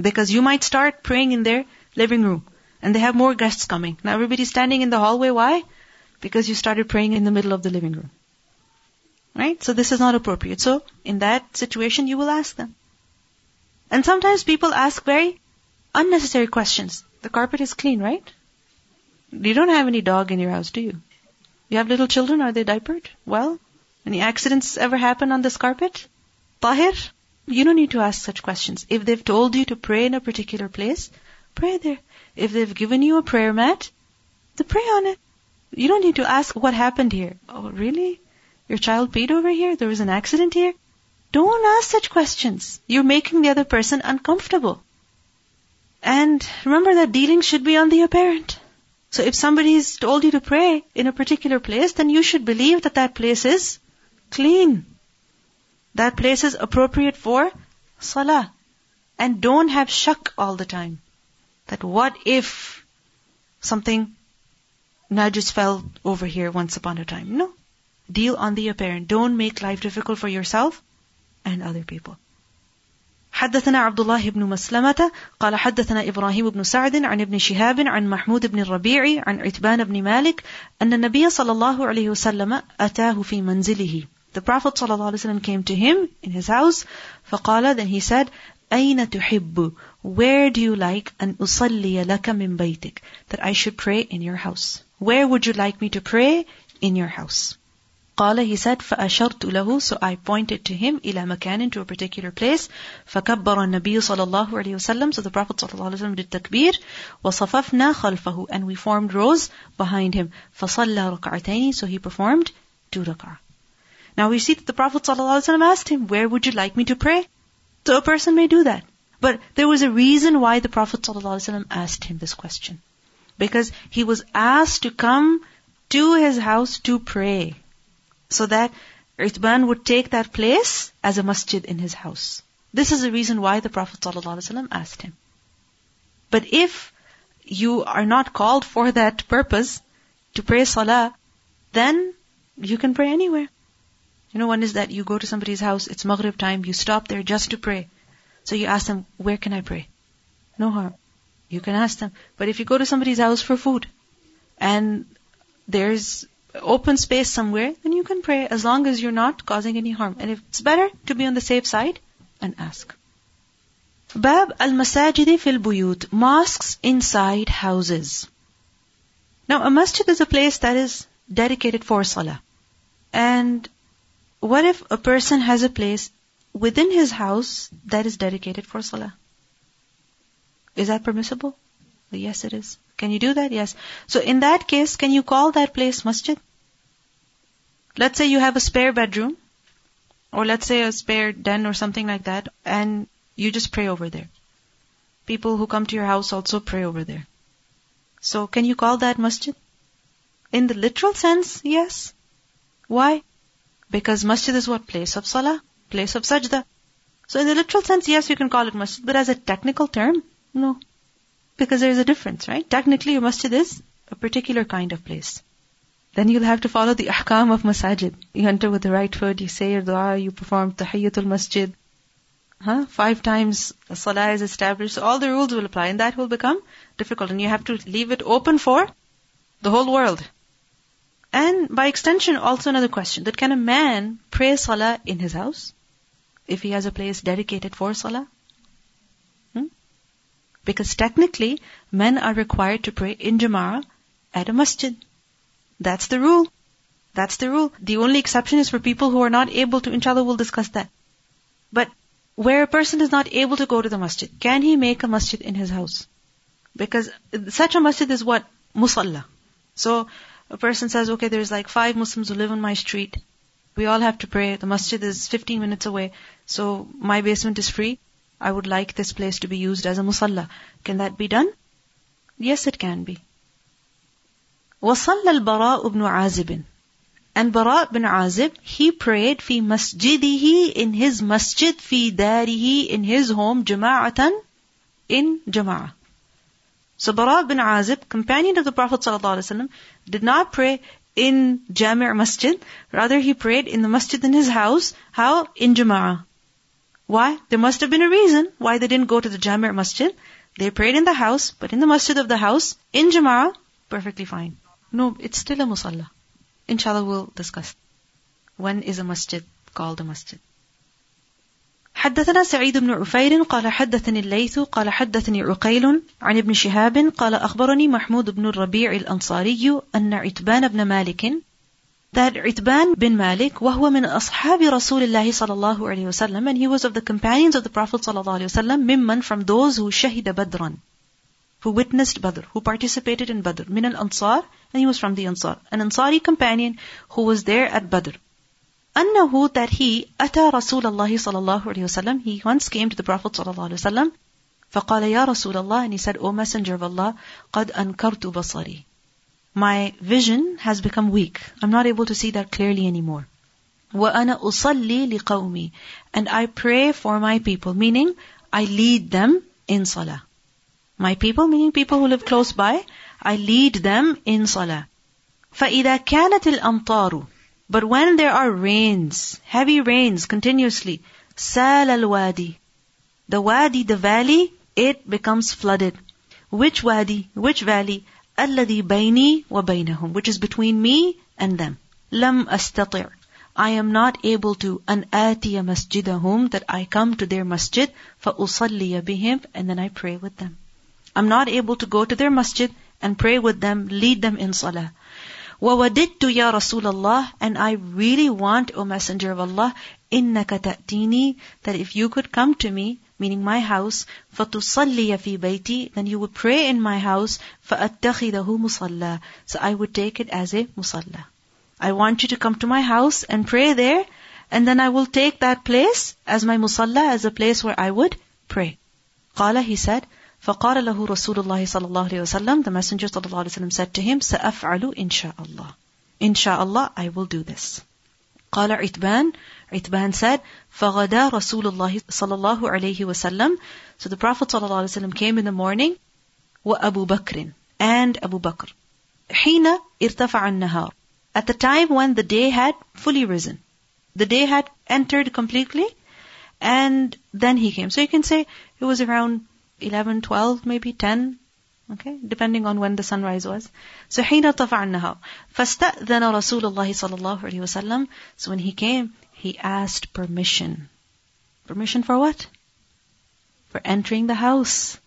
Because you might start praying in their living room and they have more guests coming. Now everybody's standing in the hallway. Why? Because you started praying in the middle of the living room. Right? So this is not appropriate. So in that situation you will ask them. And sometimes people ask very unnecessary questions. The carpet is clean, right? You don't have any dog in your house, do you? You have little children, are they diapered? Well, any accidents ever happen on this carpet? Tahir? You don't need to ask such questions. If they've told you to pray in a particular place, pray there. If they've given you a prayer mat, then pray on it. You don't need to ask what happened here. Oh, really? Your child peed over here? There was an accident here? Don't ask such questions. You're making the other person uncomfortable. And remember that dealing should be on the apparent. So if somebody's told you to pray in a particular place, then you should believe that that place is clean. That place is appropriate for salah. And don't have shak all the time. That what if something najis fell over here once upon a time? No. Deal on the apparent. Don't make life difficult for yourself and other people. حدثنا عبد الله بن مسلمة قال حدثنا إبراهيم بن سعد عن ابن شهاب عن محمود بن الربيع عن عتبان بن مالك أن النبي صلى الله عليه وسلم أتاه في منزله the Prophet ﷺ came to him in his house. فقال, then he said, أين تحب? Where do you like أن أصلي لك من بيتك? That I should pray in your house. Where would you like me to pray? In your house. قال he said فأشرت له so I pointed to him إلى مكان to a particular place فكبر النبي صلى الله عليه وسلم so the Prophet صلى الله عليه وسلم did takbir وصففنا خلفه and we formed rows behind him فصلى ركعتين so he performed two rak'ah now we see that the Prophet ﷺ asked him, Where would you like me to pray? So a person may do that. But there was a reason why the Prophet ﷺ asked him this question. Because he was asked to come to his house to pray. So that Itban would take that place as a masjid in his house. This is the reason why the Prophet ﷺ asked him. But if you are not called for that purpose, to pray salah, then you can pray anywhere. You know, one is that you go to somebody's house, it's Maghrib time, you stop there just to pray. So you ask them, where can I pray? No harm. You can ask them. But if you go to somebody's house for food, and there's open space somewhere, then you can pray as long as you're not causing any harm. And if it's better to be on the safe side, and ask. Bab al-masajidi fil buyut. Mosques inside houses. Now, a masjid is a place that is dedicated for salah. And what if a person has a place within his house that is dedicated for salah? Is that permissible? Yes, it is. Can you do that? Yes. So in that case, can you call that place masjid? Let's say you have a spare bedroom, or let's say a spare den or something like that, and You just pray over there. People who come to your house also pray over there. So can you call that masjid? In the literal sense, yes. Why? Because masjid is what? Place of salah, place of sajda. So in the literal sense, yes, you can call it masjid, but as a technical term, no. Because there is a difference, right? Technically, a masjid is a particular kind of place. Then you'll have to follow the ahkam of masajid. You enter with the right foot, you say your dua, you perform tahiyyatul masjid. Huh? Five times salah is established. So all the rules will apply and that will become difficult and you have to leave it open for the whole world. And by extension, also another question, that can a man pray salah in his house? If he has a place dedicated for salah? Hmm? Because technically, men are required to pray in jama'ah at a masjid. That's the rule. That's the rule. The only exception is for people who are not able to, inshallah we'll discuss that. But where a person is not able to go to the masjid, can he make a masjid in his house? Because such a masjid is what? Musalla. So, a person says, okay, there's like five Muslims who live on my street. We all have to pray. The masjid is 15 minutes away. So my basement is free. I would like this place to be used as a musalla. Can that be done? Yes, it can be. وصلى البراء بن عازب and Bara bin Azib, he prayed في مسجده in his masjid في داره in his home جماعة in jama'ah. So Bara bin Azib, companion of the Prophet ﷺ, did not pray in Jami' Masjid. Rather, he prayed in the masjid in his house. How? In Jama'ah. Why? There must have been a reason why they didn't go to the Jami' Masjid. They prayed in the house, but in the masjid of the house, in Jama'ah, perfectly fine. No, it's still a musalla. Inshallah, we'll discuss. When is a masjid called a masjid? حدثنا سعيد بن عفير قال حدثني الليث قال حدثني عقيل عن ابن شهاب قال أخبرني محمود بن الربيع الأنصاري أن عتبان بن مالك That Itban bin Malik, وهو من أصحاب رسول الله صلى الله عليه وسلم, and he was of the companions of the Prophet صلى الله عليه وسلم, ممن from those who شهد بدرا, who witnessed Badr, who participated in Badr, من الأنصار, and he was from the Ansar, an Ansari companion who was there at Badr. أنه that he أتى رسول الله صلى الله عليه وسلم he once came to the Prophet صلى الله عليه وسلم فقال يا رسول الله and he said O Messenger of Allah قد أنكرت بصري my vision has become weak I'm not able to see that clearly anymore وأنا أصلي لقومي and I pray for my people meaning I lead them in salah my people meaning people who live close by I lead them in salah فإذا كانت الأمطار but when there are rains, heavy rains continuously, sal al wadi. The wadi, the valley, it becomes flooded. Which wadi, which valley? Alladhi bayni wa baynahum, which is between me and them. Lam astatir, I am not able to an atiya masjidahum that I come to their masjid fa usalliya bihim and then I pray with them. I'm not able to go to their masjid and pray with them, lead them in salah. وَوَدِدْتُ يَا رَسُولَ اللَّهِ And I really want, O Messenger of Allah, إِنَّكَ تَأْتِينِي That if you could come to me, meaning my house, فَتُصَلِّيَ فِي بَيْتِي Then you would pray in my house, فَأَتَّخِذَهُ مُصَلَّى So I would take it as a musalla. I want you to come to my house and pray there, and then I will take that place as my musalla, as a place where I would pray. قال, he said, فقال له رسول الله صلى الله عليه وسلم the messenger صلى الله عليه وسلم said to him سأفعل إن شاء الله إن شاء الله I will do this قال عتبان عتبان said فغدا رسول الله صلى الله عليه وسلم so the Prophet صلى الله عليه وسلم came in the morning وأبو بكر and Abu Bakr حين ارتفع النهار at the time when the day had fully risen the day had entered completely and then he came so you can say it was around 11, 12, maybe 10, okay, depending on when the sunrise was. So حين طفع النهار فاستأذن رسول الله صلى الله عليه وسلم So when he came, he asked permission. Permission for what? For entering the house.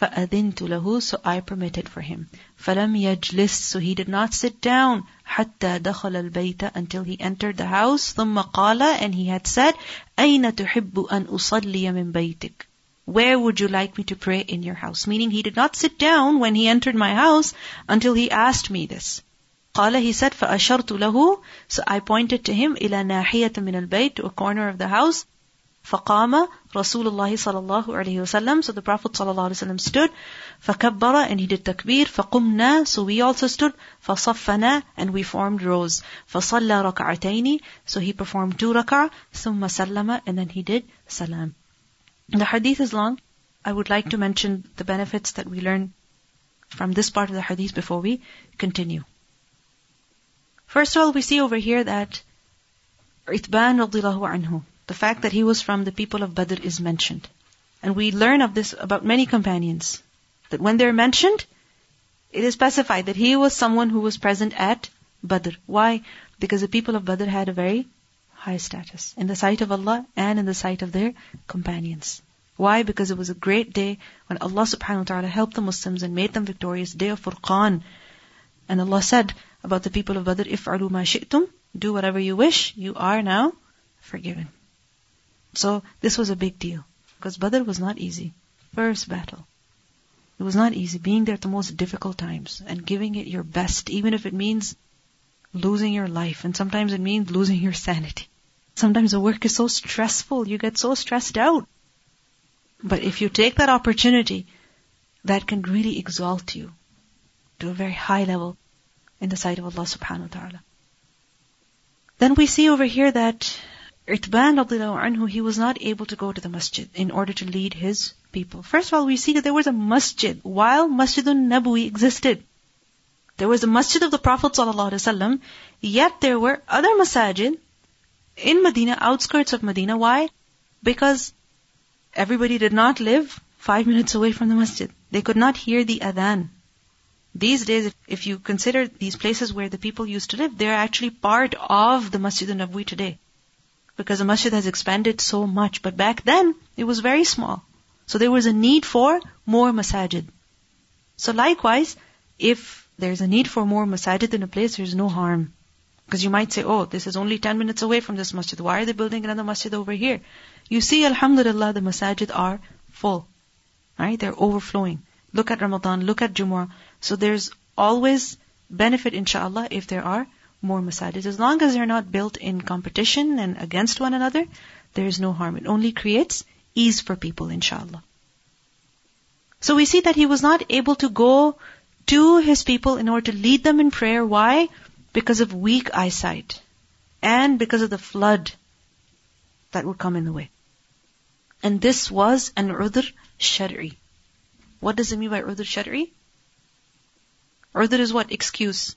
فأذنت له So I permitted for him. فلم يجلس So he did not sit down حتى دخل البيت until he entered the house ثم قال and he had said أين تحب أن أصلي من بيتك where would you like me to pray in your house? Meaning he did not sit down when he entered my house until he asked me this. قال he said فأشرت له so I pointed to him إلى ناحية من البيت to a corner of the house فقام رسول الله صلى الله عليه وسلم so the Prophet صلى الله عليه وسلم stood فكبر and he did takbir فقمنا so we also stood فصفنا and we formed rows فصلى ركعتين so he performed two rak'ah ثم سلم and then he did salam the hadith is long I would like to mention the benefits that we learn from this part of the hadith before we continue First of all, we see over here that Itban radiallahu anhu, the fact that he was from the people of Badr is mentioned. And we learn of this about many companions. That when they're mentioned, it is specified that he was someone who was present at Badr. Why? Because the people of Badr had a very high status in the sight of Allah and in the sight of their companions. Why? Because it was a great day when Allah subhanahu wa ta'ala helped the Muslims and made them victorious, day of Furqan. And Allah said, about the people of Badr, if'alu ma shi'tum, do whatever you wish, you are now forgiven. So this was a big deal. Because Badr was not easy. First battle. It was not easy being there at the most difficult times and giving it your best, even if it means losing your life. And sometimes it means losing your sanity. Sometimes the work is so stressful, you get so stressed out. But if you take that opportunity, that can really exalt you to a very high level in the sight of Allah subhanahu wa ta'ala. Then we see over here that Itban anhu, he was not able to go to the masjid in order to lead his people. First of all, we see that there was a masjid while Masjidun Nabawi existed. There was a masjid of the Prophet ﷺ, yet there were other masajid in Medina, outskirts of Medina. Why? Because everybody did not live five minutes away from the masjid. They could not hear the adhan. These days, if you consider these places where the people used to live, they're actually part of the Masjid al-Nabawi today. Because the masjid has expanded so much. But back then, it was very small. So there was a need for more masajid. So likewise, if there's a need for more masajid in a place, there's no harm. Because you might say, oh, this is only 10 minutes away from this masjid. Why are they building another masjid over here? You see, alhamdulillah, the masajid are full. Right? They're overflowing. Look at Ramadan, look at Jumu'ah. So there's always benefit, inshallah, if there are more masajid. As long as they're not built in competition and against one another, there is no harm. It only creates ease for people, inshallah. So we see that he was not able to go to his people in order to lead them in prayer. Why? Because of weak eyesight. And because of the flood that would come in the way. And this was an udhr shari. What does it mean by udhr shari? Udhr is what? Excuse.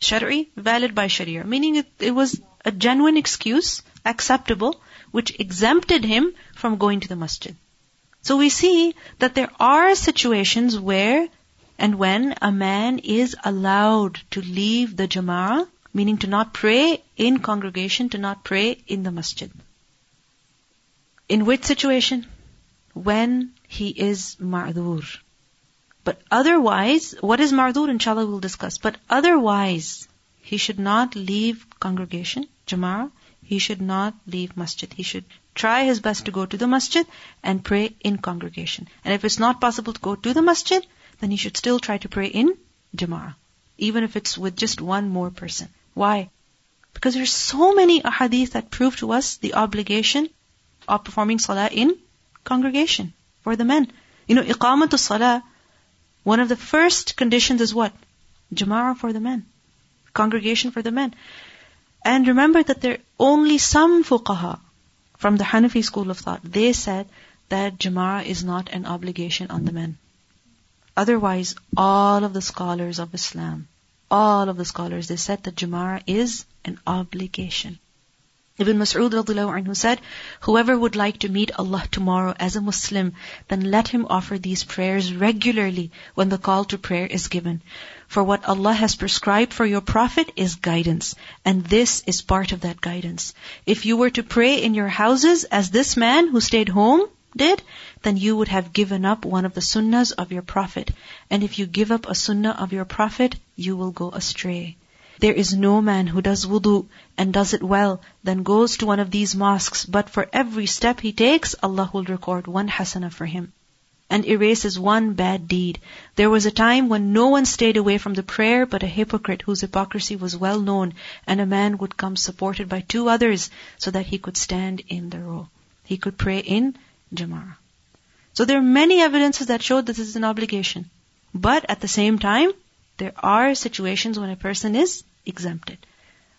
Shari, valid by Sharia. Meaning it, it was a genuine excuse, acceptable, which exempted him from going to the masjid. So we see that there are situations where and when a man is allowed to leave the jama'ah, meaning to not pray in congregation, to not pray in the masjid. In which situation? When he is ma'dur. But otherwise, what is ma'dur, inshallah we'll discuss. But otherwise, he should not leave congregation, jama'ah. He should not leave masjid. He should try his best to go to the masjid and pray in congregation. And if it's not possible to go to the masjid, then he should still try to pray in jama'ah. Even if it's with just one more person. Why? Because there's so many ahadith that prove to us the obligation of performing salah in congregation for the men. You know, iqamatu salah one of the first conditions is what? Jama'ah for the men. Congregation for the men. And remember that there are only some fuqaha from the Hanafi school of thought. They said that Jama'ah is not an obligation on the men. Otherwise, all of the scholars of Islam, all of the scholars, they said that Jama'ah is an obligation. Ibn Mas'ud anhu said, Whoever would like to meet Allah tomorrow as a Muslim, then let him offer these prayers regularly when the call to prayer is given. For what Allah has prescribed for your Prophet is guidance, and this is part of that guidance. If you were to pray in your houses as this man who stayed home did, then you would have given up one of the sunnahs of your Prophet. And if you give up a sunnah of your Prophet, you will go astray. There is no man who does wudu and does it well, then goes to one of these mosques, but for every step he takes, Allah will record one hasana for him and erases one bad deed. There was a time when no one stayed away from the prayer but a hypocrite whose hypocrisy was well known, and a man would come supported by two others so that he could stand in the row. he could pray in Jama'ah. So there are many evidences that show that this is an obligation. But at the same time, there are situations when a person is exempted.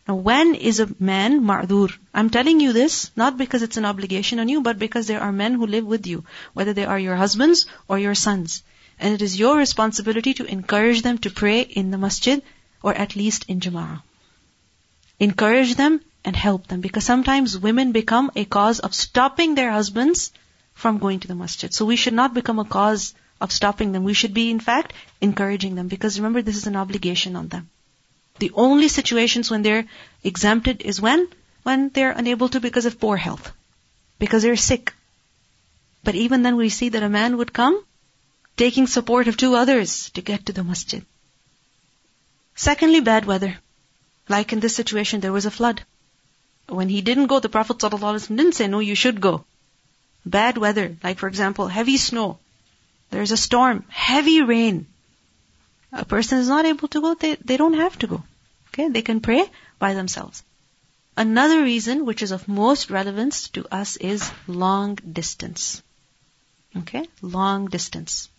Now, when is a man ma'dur? I'm telling you this not because it's an obligation on you, but because there are men who live with you, whether they are your husbands or your sons. And it is your responsibility to encourage them to pray in the masjid or at least in jama'ah. Encourage them and help them because sometimes women become a cause of stopping their husbands from going to the masjid. So we should not become a cause of stopping them. We should be, in fact, encouraging them because remember, this is an obligation on them. The only situations when they're exempted is when? When they're unable to because of poor health. Because they're sick. But even then we see that a man would come taking support of two others to get to the masjid. Secondly, bad weather. Like in this situation, there was a flood. When he didn't go, the Prophet didn't say, no, you should go. Bad weather, like for example, heavy snow. There's a storm, heavy rain. A person is not able to go, they, they don't have to go. Okay, they can pray by themselves. Another reason, which is of most relevance to us, is long distance. Okay, long distance.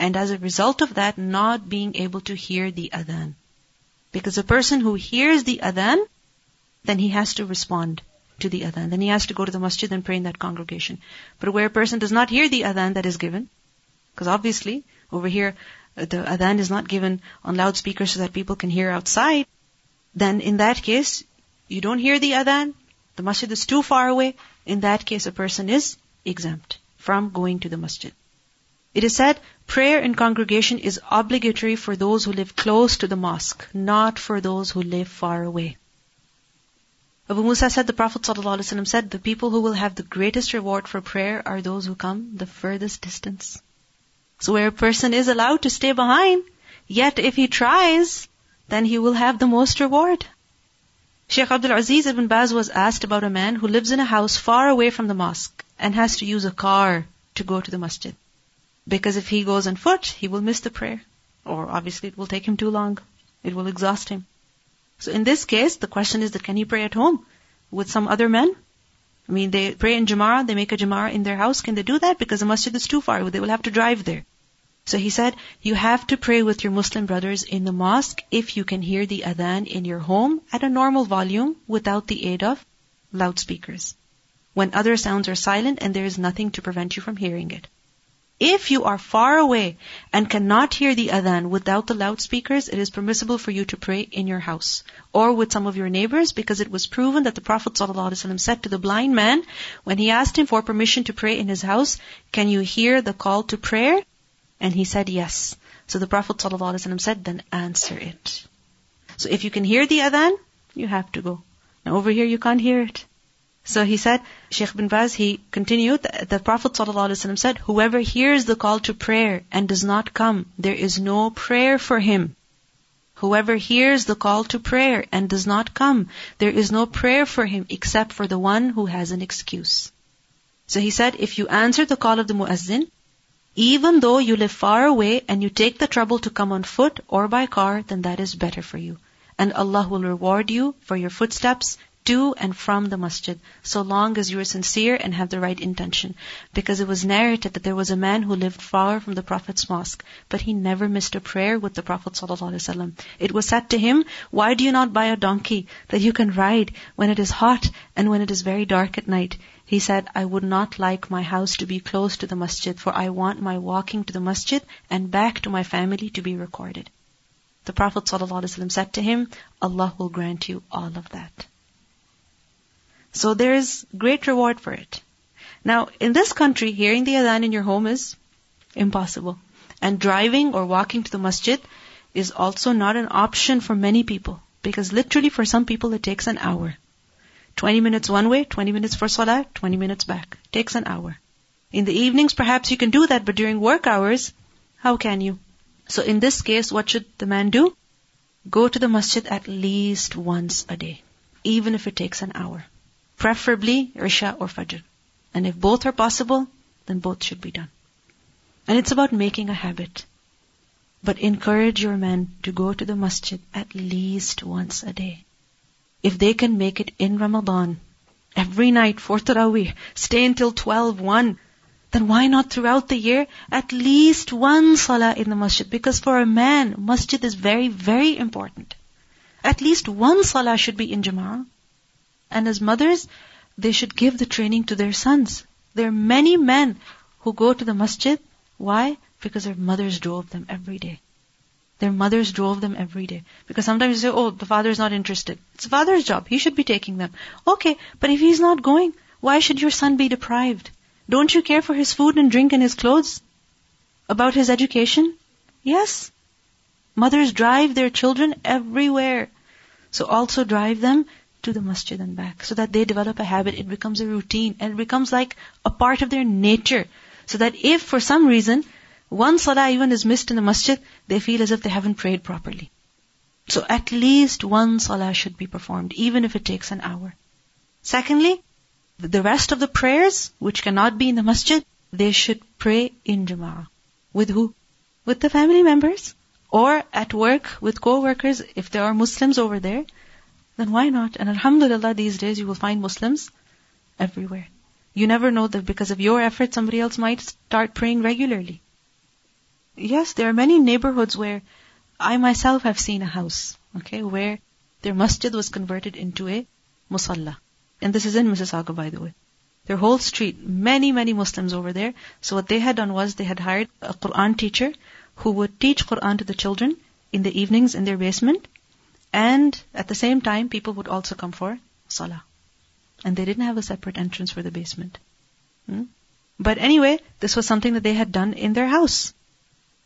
And as a result of that, not being able to hear the adhan. Because a person who hears the adhan, then he has to respond to the adhan. Then he has to go to the masjid and pray in that congregation. But where a person does not hear the adhan that is given, because obviously over here uh, the adhan is not given on loudspeakers so that people can hear outside, then in that case, you don't hear the adhan, the masjid is too far away, in that case a person is exempt from going to the masjid. It is said, prayer in congregation is obligatory for those who live close to the mosque, not for those who live far away. Abu Musa said, the Prophet ﷺ said, the people who will have the greatest reward for prayer are those who come the furthest distance. So where a person is allowed to stay behind, yet if he tries, then he will have the most reward. Sheikh Abdul Aziz ibn Baz was asked about a man who lives in a house far away from the mosque and has to use a car to go to the masjid. Because if he goes on foot, he will miss the prayer. Or obviously it will take him too long. It will exhaust him. So in this case, the question is that can he pray at home with some other men? I mean, they pray in Jama'ah, they make a Jama'ah in their house. Can they do that? Because the masjid is too far. They will have to drive there. So he said, you have to pray with your Muslim brothers in the mosque if you can hear the adhan in your home at a normal volume without the aid of loudspeakers. When other sounds are silent and there is nothing to prevent you from hearing it. If you are far away and cannot hear the adhan without the loudspeakers, it is permissible for you to pray in your house or with some of your neighbors because it was proven that the Prophet ﷺ said to the blind man when he asked him for permission to pray in his house, can you hear the call to prayer? And he said yes. So the Prophet ﷺ said, then answer it. So if you can hear the adhan, you have to go. Now over here you can't hear it. So he said, Sheikh bin Baz, he continued, the Prophet ﷺ said, whoever hears the call to prayer and does not come, there is no prayer for him. Whoever hears the call to prayer and does not come, there is no prayer for him except for the one who has an excuse. So he said, if you answer the call of the muazzin, even though you live far away and you take the trouble to come on foot or by car, then that is better for you. And Allah will reward you for your footsteps to and from the masjid, so long as you are sincere and have the right intention. Because it was narrated that there was a man who lived far from the Prophet's mosque, but he never missed a prayer with the Prophet. It was said to him, why do you not buy a donkey that you can ride when it is hot and when it is very dark at night? He said, I would not like my house to be close to the masjid, for I want my walking to the masjid and back to my family to be recorded. The Prophet ﷺ said to him, Allah will grant you all of that. So there is great reward for it. Now, in this country, hearing the adhan in your home is impossible. And driving or walking to the masjid is also not an option for many people. Because literally for some people it takes an hour. 20 minutes one way, 20 minutes for salah, 20 minutes back. Takes an hour. In the evenings perhaps you can do that, but during work hours, how can you? So in this case, what should the man do? Go to the masjid at least once a day. Even if it takes an hour preferably Isha or Fajr. And if both are possible, then both should be done. And it's about making a habit. But encourage your men to go to the masjid at least once a day. If they can make it in Ramadan, every night for Taraweeh, stay until 12, 1, then why not throughout the year at least one salah in the masjid? Because for a man, masjid is very, very important. At least one salah should be in jama'ah. And as mothers, they should give the training to their sons. There are many men who go to the masjid. Why? Because their mothers drove them every day. Their mothers drove them every day. Because sometimes you say, oh, the father is not interested. It's the father's job. He should be taking them. Okay, but if he's not going, why should your son be deprived? Don't you care for his food and drink and his clothes? About his education? Yes. Mothers drive their children everywhere. So also drive them to the masjid and back so that they develop a habit. It becomes a routine and it becomes like a part of their nature. So that if for some reason one salah even is missed in the masjid, they feel as if they haven't prayed properly. So at least one salah should be performed, even if it takes an hour. Secondly, the rest of the prayers, which cannot be in the masjid, they should pray in jama'ah. With who? With the family members. Or at work with co-workers, if there are Muslims over there, then why not? And alhamdulillah, these days you will find Muslims everywhere. You never know that because of your effort, somebody else might start praying regularly. Yes, there are many neighborhoods where I myself have seen a house, okay, where their masjid was converted into a musalla. And this is in Mississauga, by the way. Their whole street, many, many Muslims over there. So what they had done was they had hired a Quran teacher who would teach Quran to the children in the evenings in their basement. And at the same time, people would also come for salah. And they didn't have a separate entrance for the basement. Hmm? But anyway, this was something that they had done in their house.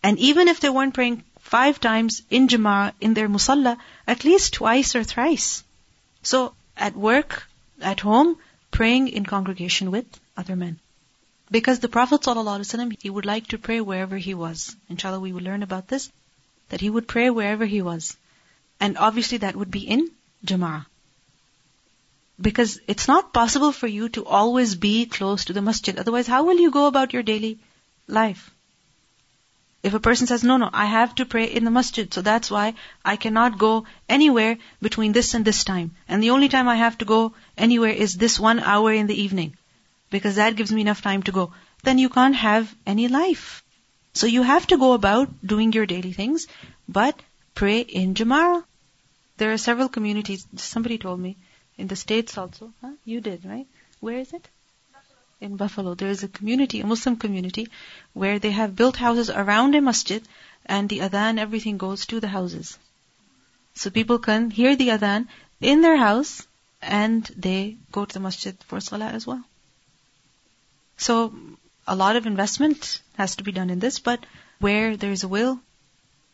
And even if they weren't praying five times in Jama'ah, in their musalla, at least twice or thrice. So at work, at home, praying in congregation with other men. Because the Prophet ﷺ, he would like to pray wherever he was. Inshallah, we will learn about this. That he would pray wherever he was. And obviously that would be in Jama'ah. Because it's not possible for you to always be close to the masjid. Otherwise, how will you go about your daily life? If a person says, no, no, I have to pray in the masjid, so that's why I cannot go anywhere between this and this time. And the only time I have to go anywhere is this one hour in the evening. Because that gives me enough time to go. Then you can't have any life. So you have to go about doing your daily things, but pray in Jama'ah. There are several communities, somebody told me, in the States also. Huh? You did, right? Where is it? in Buffalo, there is a community, a Muslim community, where they have built houses around a masjid and the adhan, everything goes to the houses. So people can hear the adhan in their house and they go to the masjid for salah as well. So a lot of investment has to be done in this, but where there is a will,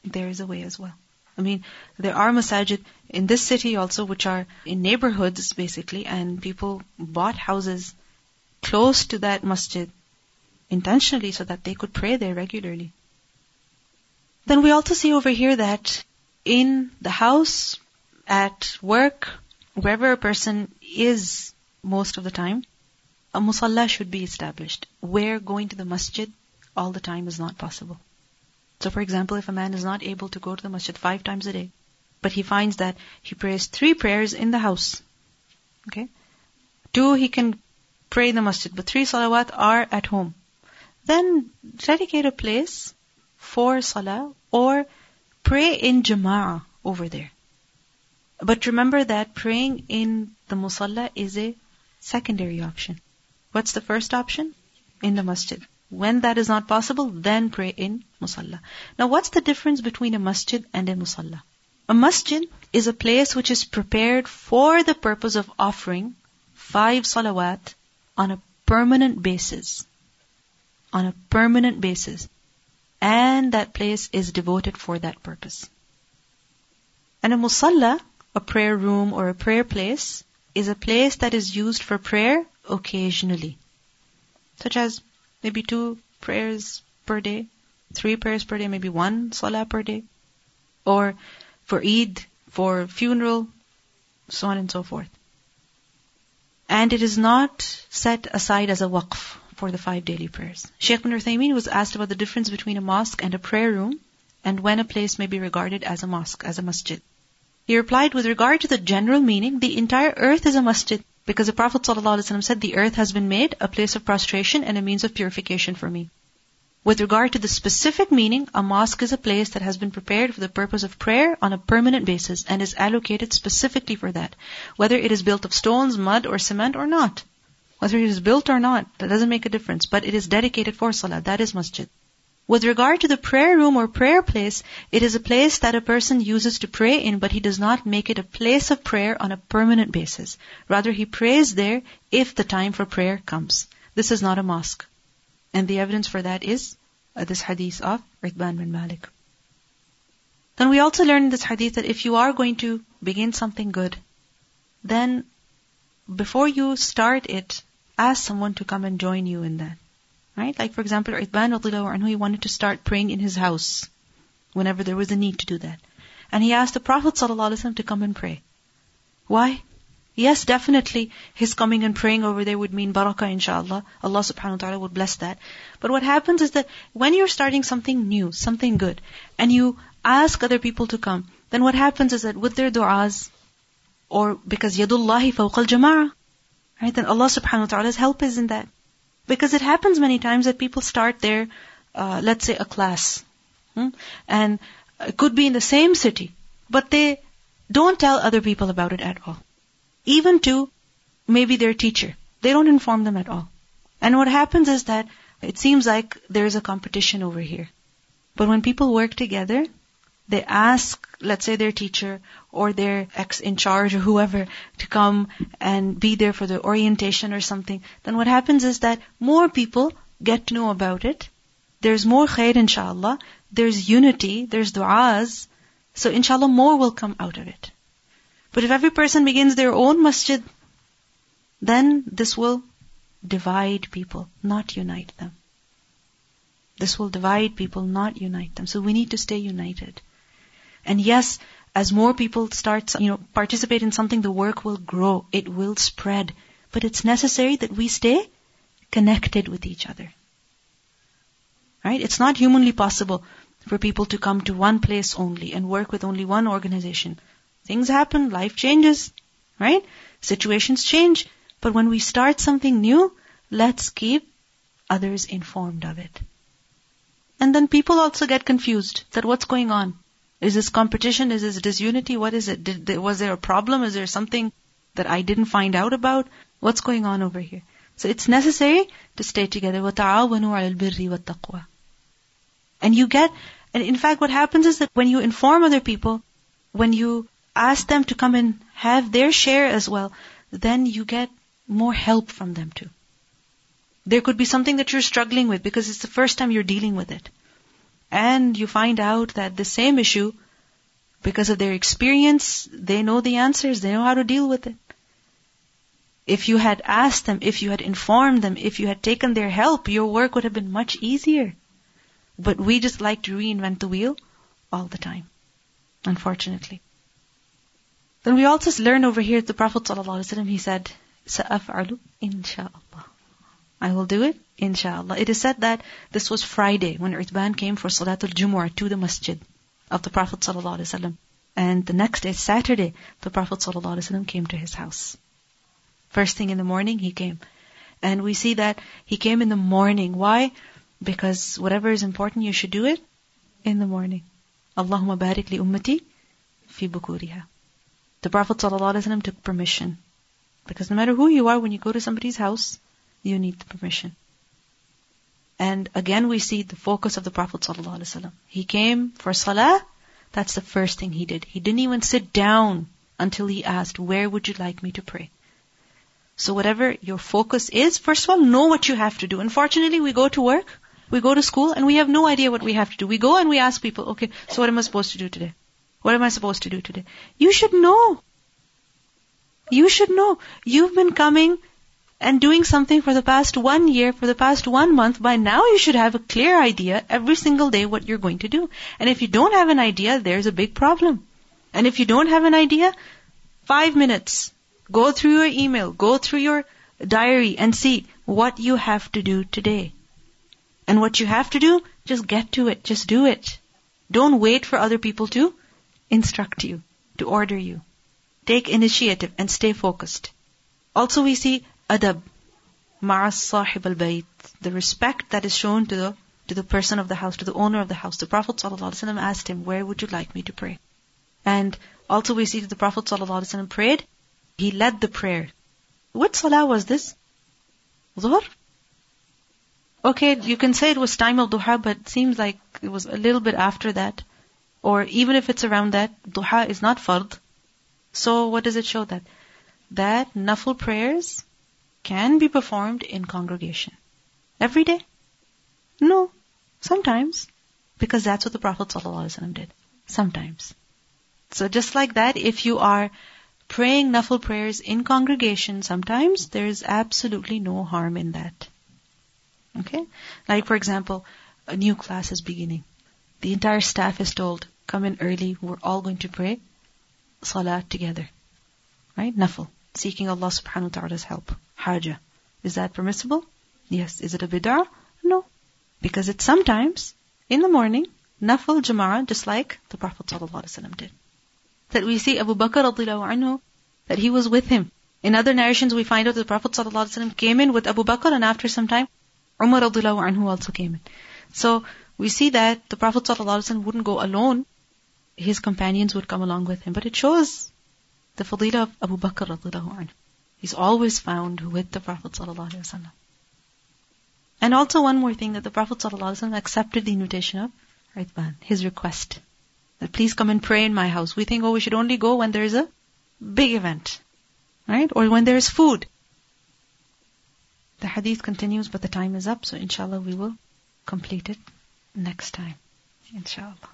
there is a way as well. I mean, there are masajid in this city also, which are in neighborhoods basically, and people bought houses close to that masjid intentionally so that they could pray there regularly. Then we also see over here that in the house, at work, wherever a person is most of the time, a musalla should be established where going to the masjid all the time is not possible. So for example, if a man is not able to go to the masjid five times a day, but he finds that he prays three prayers in the house, okay? Two, he can pray in the masjid, but three salawat are at home. Then dedicate a place for salah or pray in jama'ah over there. But remember that praying in the musalla is a secondary option. What's the first option? In the masjid. When that is not possible, then pray in musalla. Now what's the difference between a masjid and a musalla? A masjid is a place which is prepared for the purpose of offering five salawat on a permanent basis. On a permanent basis. And that place is devoted for that purpose. And a musalla, a prayer room or a prayer place, is a place that is used for prayer occasionally. Such as maybe two prayers per day, three prayers per day, maybe one salah per day. Or for Eid, for funeral, so on and so forth. And it is not set aside as a waqf for the five daily prayers. Sheikh bin Uthaymeen was asked about the difference between a mosque and a prayer room and when a place may be regarded as a mosque, as a masjid. He replied, with regard to the general meaning, the entire earth is a masjid. Because the Prophet ﷺ said, the earth has been made a place of prostration and a means of purification for me. With regard to the specific meaning, a mosque is a place that has been prepared for the purpose of prayer on a permanent basis and is allocated specifically for that. Whether it is built of stones, mud, or cement or not. Whether it is built or not, that doesn't make a difference. But it is dedicated for salah. That is masjid. With regard to the prayer room or prayer place, it is a place that a person uses to pray in, but he does not make it a place of prayer on a permanent basis. Rather, he prays there if the time for prayer comes. This is not a mosque. And the evidence for that is uh, this hadith of Itban bin Malik. Then we also learn in this hadith that if you are going to begin something good, then before you start it, ask someone to come and join you in that. Right? Like for example, Itban anhu, he wanted to start praying in his house whenever there was a need to do that. And he asked the Prophet ﷺ to come and pray. Why? Yes, definitely his coming and praying over there would mean barakah inshallah. Allah subhanahu wa ta'ala would bless that. But what happens is that when you're starting something new, something good, and you ask other people to come, then what happens is that with their du'as, or because yadullahi fawqa al-jama'ah, right, then Allah subhanahu wa ta'ala's help is in that. Because it happens many times that people start their, uh, let's say, a class. Hmm? And it could be in the same city, but they don't tell other people about it at all. Even to maybe their teacher. They don't inform them at all. And what happens is that it seems like there's a competition over here. But when people work together, they ask, let's say their teacher or their ex in charge or whoever to come and be there for the orientation or something, then what happens is that more people get to know about it. There's more khair inshallah. There's unity. There's du'as. So inshallah more will come out of it. But if every person begins their own masjid, then this will divide people, not unite them. This will divide people, not unite them. So we need to stay united. And yes, as more people start, you know, participate in something, the work will grow. It will spread. But it's necessary that we stay connected with each other. Right? It's not humanly possible for people to come to one place only and work with only one organization. Things happen, life changes, right? Situations change. But when we start something new, let's keep others informed of it. And then people also get confused that what's going on? Is this competition? Is this disunity? What is it? Did, was there a problem? Is there something that I didn't find out about? What's going on over here? So it's necessary to stay together. وَتَعَاوَنُوا عَلَى الْبِرِّ وَالتَّقْوَى And you get, and in fact what happens is that when you inform other people, when you ask them to come and have their share as well, then you get more help from them too. There could be something that you're struggling with because it's the first time you're dealing with it and you find out that the same issue, because of their experience, they know the answers, they know how to deal with it. If you had asked them, if you had informed them, if you had taken their help, your work would have been much easier. But we just like to reinvent the wheel all the time, unfortunately. Then we also learn over here the Prophet ﷺ, he said, سَأَفْعَلُ إِنشَاءَ I will do it, inshallah. It is said that this was Friday when Itban came for Salatul Jumu'ah to the masjid of the Prophet ﷺ. And the next day, Saturday, the Prophet ﷺ came to his house. First thing in the morning, he came. And we see that he came in the morning. Why? Because whatever is important, you should do it in the morning. Allahumma barik li ummati fi bukuriha. The Prophet ﷺ took permission. Because no matter who you are, when you go to somebody's house, you need the permission. And again we see the focus of the Prophet ﷺ. He came for salah, that's the first thing he did. He didn't even sit down until he asked, where would you like me to pray? So whatever your focus is, first of all, know what you have to do. Unfortunately, we go to work, we go to school, and we have no idea what we have to do. We go and we ask people, okay, so what am I supposed to do today? What am I supposed to do today? You should know. You should know. You've been coming and doing something for the past one year, for the past one month, by now you should have a clear idea every single day what you're going to do. And if you don't have an idea, there's a big problem. And if you don't have an idea, five minutes. Go through your email, go through your diary and see what you have to do today. And what you have to do, just get to it, just do it. Don't wait for other people to instruct you, to order you. Take initiative and stay focused. Also we see adab, ma'a sahib al-bayt, the respect that is shown to the, to the person of the house, to the owner of the house. The Prophet ﷺ asked him, where would you like me to pray? And also we see that the Prophet ﷺ prayed, he led the prayer. What salah was this? Dhuhr? Okay, you can say it was time of duha, but it seems like it was a little bit after that. Or even if it's around that, duha is not fard. So what does it show that? That nafil prayers can be performed in congregation. Every day? No. Sometimes. Because that's what the Prophet ﷺ did. Sometimes. So just like that, if you are praying nafil prayers in congregation sometimes, there is absolutely no harm in that. Okay? Like for example, a new class is beginning. The entire staff is told, come in early, we're all going to pray salat together. Right? Nafil. Seeking Allah subhanahu wa ta'ala's help Haja. Is that permissible? Yes. Is it a bid'ah? No. Because it's sometimes, in the morning, nafil jama'ah, just like the Prophet ﷺ did. That we see Abu Bakr radiallahu anhu, that he was with him. In other narrations, we find out that the Prophet ﷺ came in with Abu Bakr, and after some time, Umar radiallahu anhu also came in. So, we see that the Prophet ﷺ wouldn't go alone. His companions would come along with him. But it shows the fadilah of Abu Bakr radiallahu anhu. He's always found with the Prophet ﷺ. And also one more thing that the Prophet ﷺ accepted the invitation of Itban, his request. That please come and pray in my house. We think, oh, we should only go when there is a big event. Right? Or when there is food. The hadith continues, but the time is up, so inshallah we will complete it next time. Inshallah.